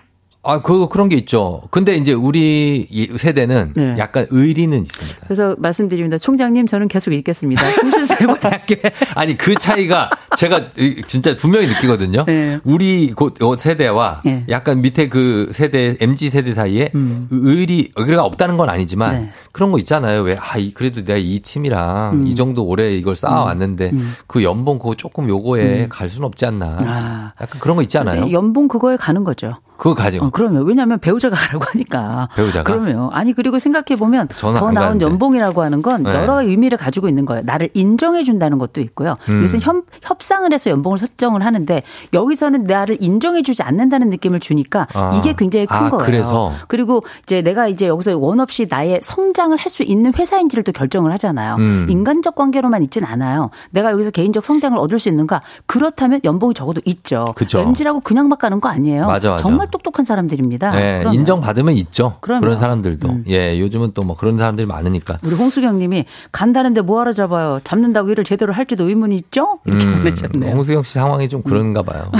아, 그 그런 게 있죠. 근데 이제 우리 이 세대는 네. 약간 의리는 있습니다. 그래서 말씀드립니다. 총장님 저는 계속 읽겠습니다. 송실사고등학교에 아니 그 차이가 제가 진짜 분명히 느끼거든요. 네. 우리 그 세대와 네. 약간 밑에 그 세대 MZ 세대 사이에 음. 의리 의리가 없다는 건 아니지만 네. 그런 거 있잖아요. 왜 아 그래도 내가 이 팀이랑 음. 이 정도 오래 이걸 쌓아왔는데 그 연봉 그거 조금 요거에 갈 수는 없지 않나. 아. 약간 그런 거 있잖아요. 연봉 그거에 가는 거죠. 그거 가죠. 어, 그러면 왜냐하면 배우자가 가라고 하니까. 배우자가. 그러면 아니 그리고 생각해 보면 더안 나은 가는데. 연봉이라고 하는 건 네. 여러 의미를 가지고 있는 거예요. 나를 인정해 준다는 것도 있고요. 음. 요새 협, 협상을 해서 연봉을 설정을 하는데 여기서는 나를 인정해 주지 않는다는 느낌을 주니까 아. 이게 굉장히 큰 아, 거예요. 그래서? 그리고 이제 내가 이제 여기서 원 없이 나의 성장을 할 수 있는 회사인지를 또 결정을 하잖아요. 음. 인간적 관계로만 있진 않아요. 내가 여기서 개인적 성장을 얻을 수 있는가? 그렇다면 연봉이 적어도 있죠. 그쵸. MG라고 그냥 막 가는 거 아니에요. 맞아, 맞아. 정말 똑똑한 사람들입니다. 네, 그러면. 인정받으면 있죠. 그럼요. 음. 그런 사람들도. 예, 요즘은 또 뭐 그런 사람들이 많으니까. 우리 홍수경 님이 간다는데 뭐하러 잡아요? 잡는다고 일을 제대로 할지도 의문이 있죠? 이렇게 보내셨네요. 음. 홍수경 씨 상황이 좀 그런가 봐요.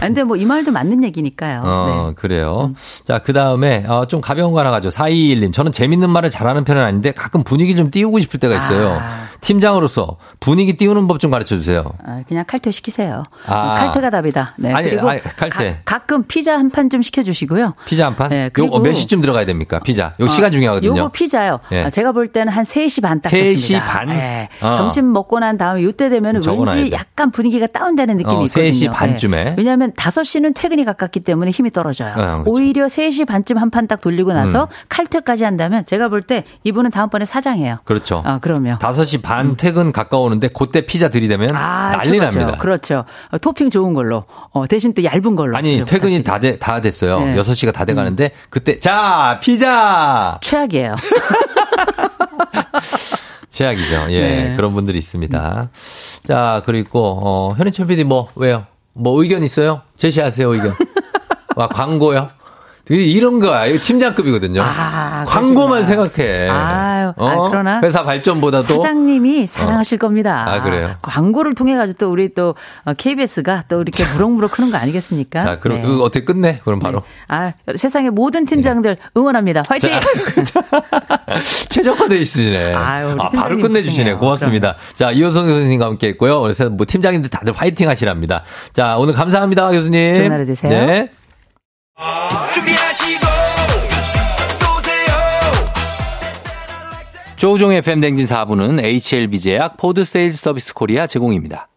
아, 근데 뭐 이 말도 맞는 얘기니까요. 어, 네. 그래요. 자, 그 다음에, 어, 좀 가벼운 거 하나 가죠. 4221님. 저는 재밌는 말을 잘하는 편은 아닌데 가끔 분위기 좀 띄우고 싶을 때가 있어요. 아. 팀장으로서 분위기 띄우는 법 좀 가르쳐 주세요. 아, 그냥 칼퇴 시키세요. 아. 칼퇴가 답이다. 네. 아니, 그리고 아니, 칼퇴. 가, 끔 피자 한 판 좀 시켜 주시고요. 피자 한 판? 네, 요, 그리고- 어, 몇 시쯤 들어가야 됩니까? 피자. 요 시간 어, 중요하거든요. 요거 피자요. 예. 아, 제가 볼 때는 한 3시 반딱 3시 좋습니다. 반? 예. 어. 점심 먹고 난 다음에 요때 되면 왠지 돼. 약간 분위기가 다운되는 느낌이 어, 있거든요. 3시 반쯤에. 예. 왜냐하면 5시는 퇴근이 가깝기 때문에 힘이 떨어져요. 어, 그렇죠. 오히려 3시 반쯤 한 판 딱 돌리고 나서 음. 칼퇴까지 한다면 제가 볼 때 이분은 다음번에 사장이에요. 그렇죠. 아, 그럼요. 5시 반 퇴근 가까우는데 그때 피자 들이대면 아, 난리 최고죠. 납니다. 그렇죠. 어, 토핑 좋은 걸로. 어, 대신 또 얇은 걸로. 아니, 좀 퇴근이. 다, 돼, 다 됐어요. 네. 6시가 다 돼 가는데 그때 자, 피자! 최악이에요. 제약이죠. 예. 네. 그런 분들이 있습니다. 자, 그리고, 어, 현인철 PD 뭐, 왜요? 뭐 의견 있어요? 제시하세요, 의견. 와, 광고요? 이런 거야. 이거 팀장급이거든요. 아, 광고만 그러시구나. 생각해. 아유, 아, 그러나 회사 발전보다도. 사장님이 사랑하실 겁니다. 아, 그래요? 광고를 통해 가지고 또 우리 또 KBS가 또 이렇게 무럭무럭 크는 거 아니겠습니까? 자, 그럼 네. 그거 어떻게 끝내? 그럼 바로. 아, 세상의 모든 팀장들 응원합니다. 화이팅! 최적화돼 있으시네. 아유, 아, 바로 끝내주시네. 고맙습니다. 자, 이호성 교수님과 함께 했고요. 그래서 뭐 팀장님들 다들 화이팅 하시랍니다. 자, 오늘 감사합니다, 교수님. 좋은 하루 되세요. 네. 조종의 팬댕진 4부는 HLB 제약 포드 세일즈 서비스 코리아 제공입니다.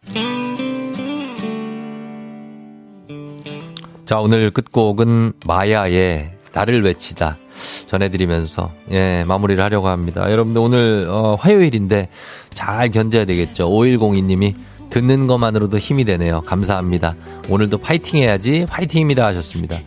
자, 오늘 끝곡은 마야의 나를 외치다 전해드리면서 예 마무리를 하려고 합니다. 여러분들 오늘 어, 화요일인데 잘 견뎌야 되겠죠. 5102님이 듣는 것만으로도 힘이 되네요. 감사합니다. 오늘도 파이팅 해야지 파이팅입니다 하셨습니다.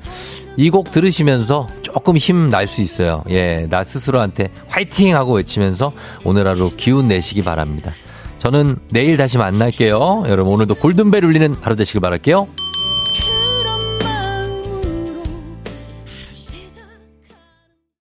이 곡 들으시면서 조금 힘 날 수 있어요. 예, 나 스스로한테 화이팅 하고 외치면서 오늘 하루 기운 내시기 바랍니다. 저는 내일 다시 만날게요. 여러분 오늘도 골든벨 울리는 하루 되시길 바랄게요.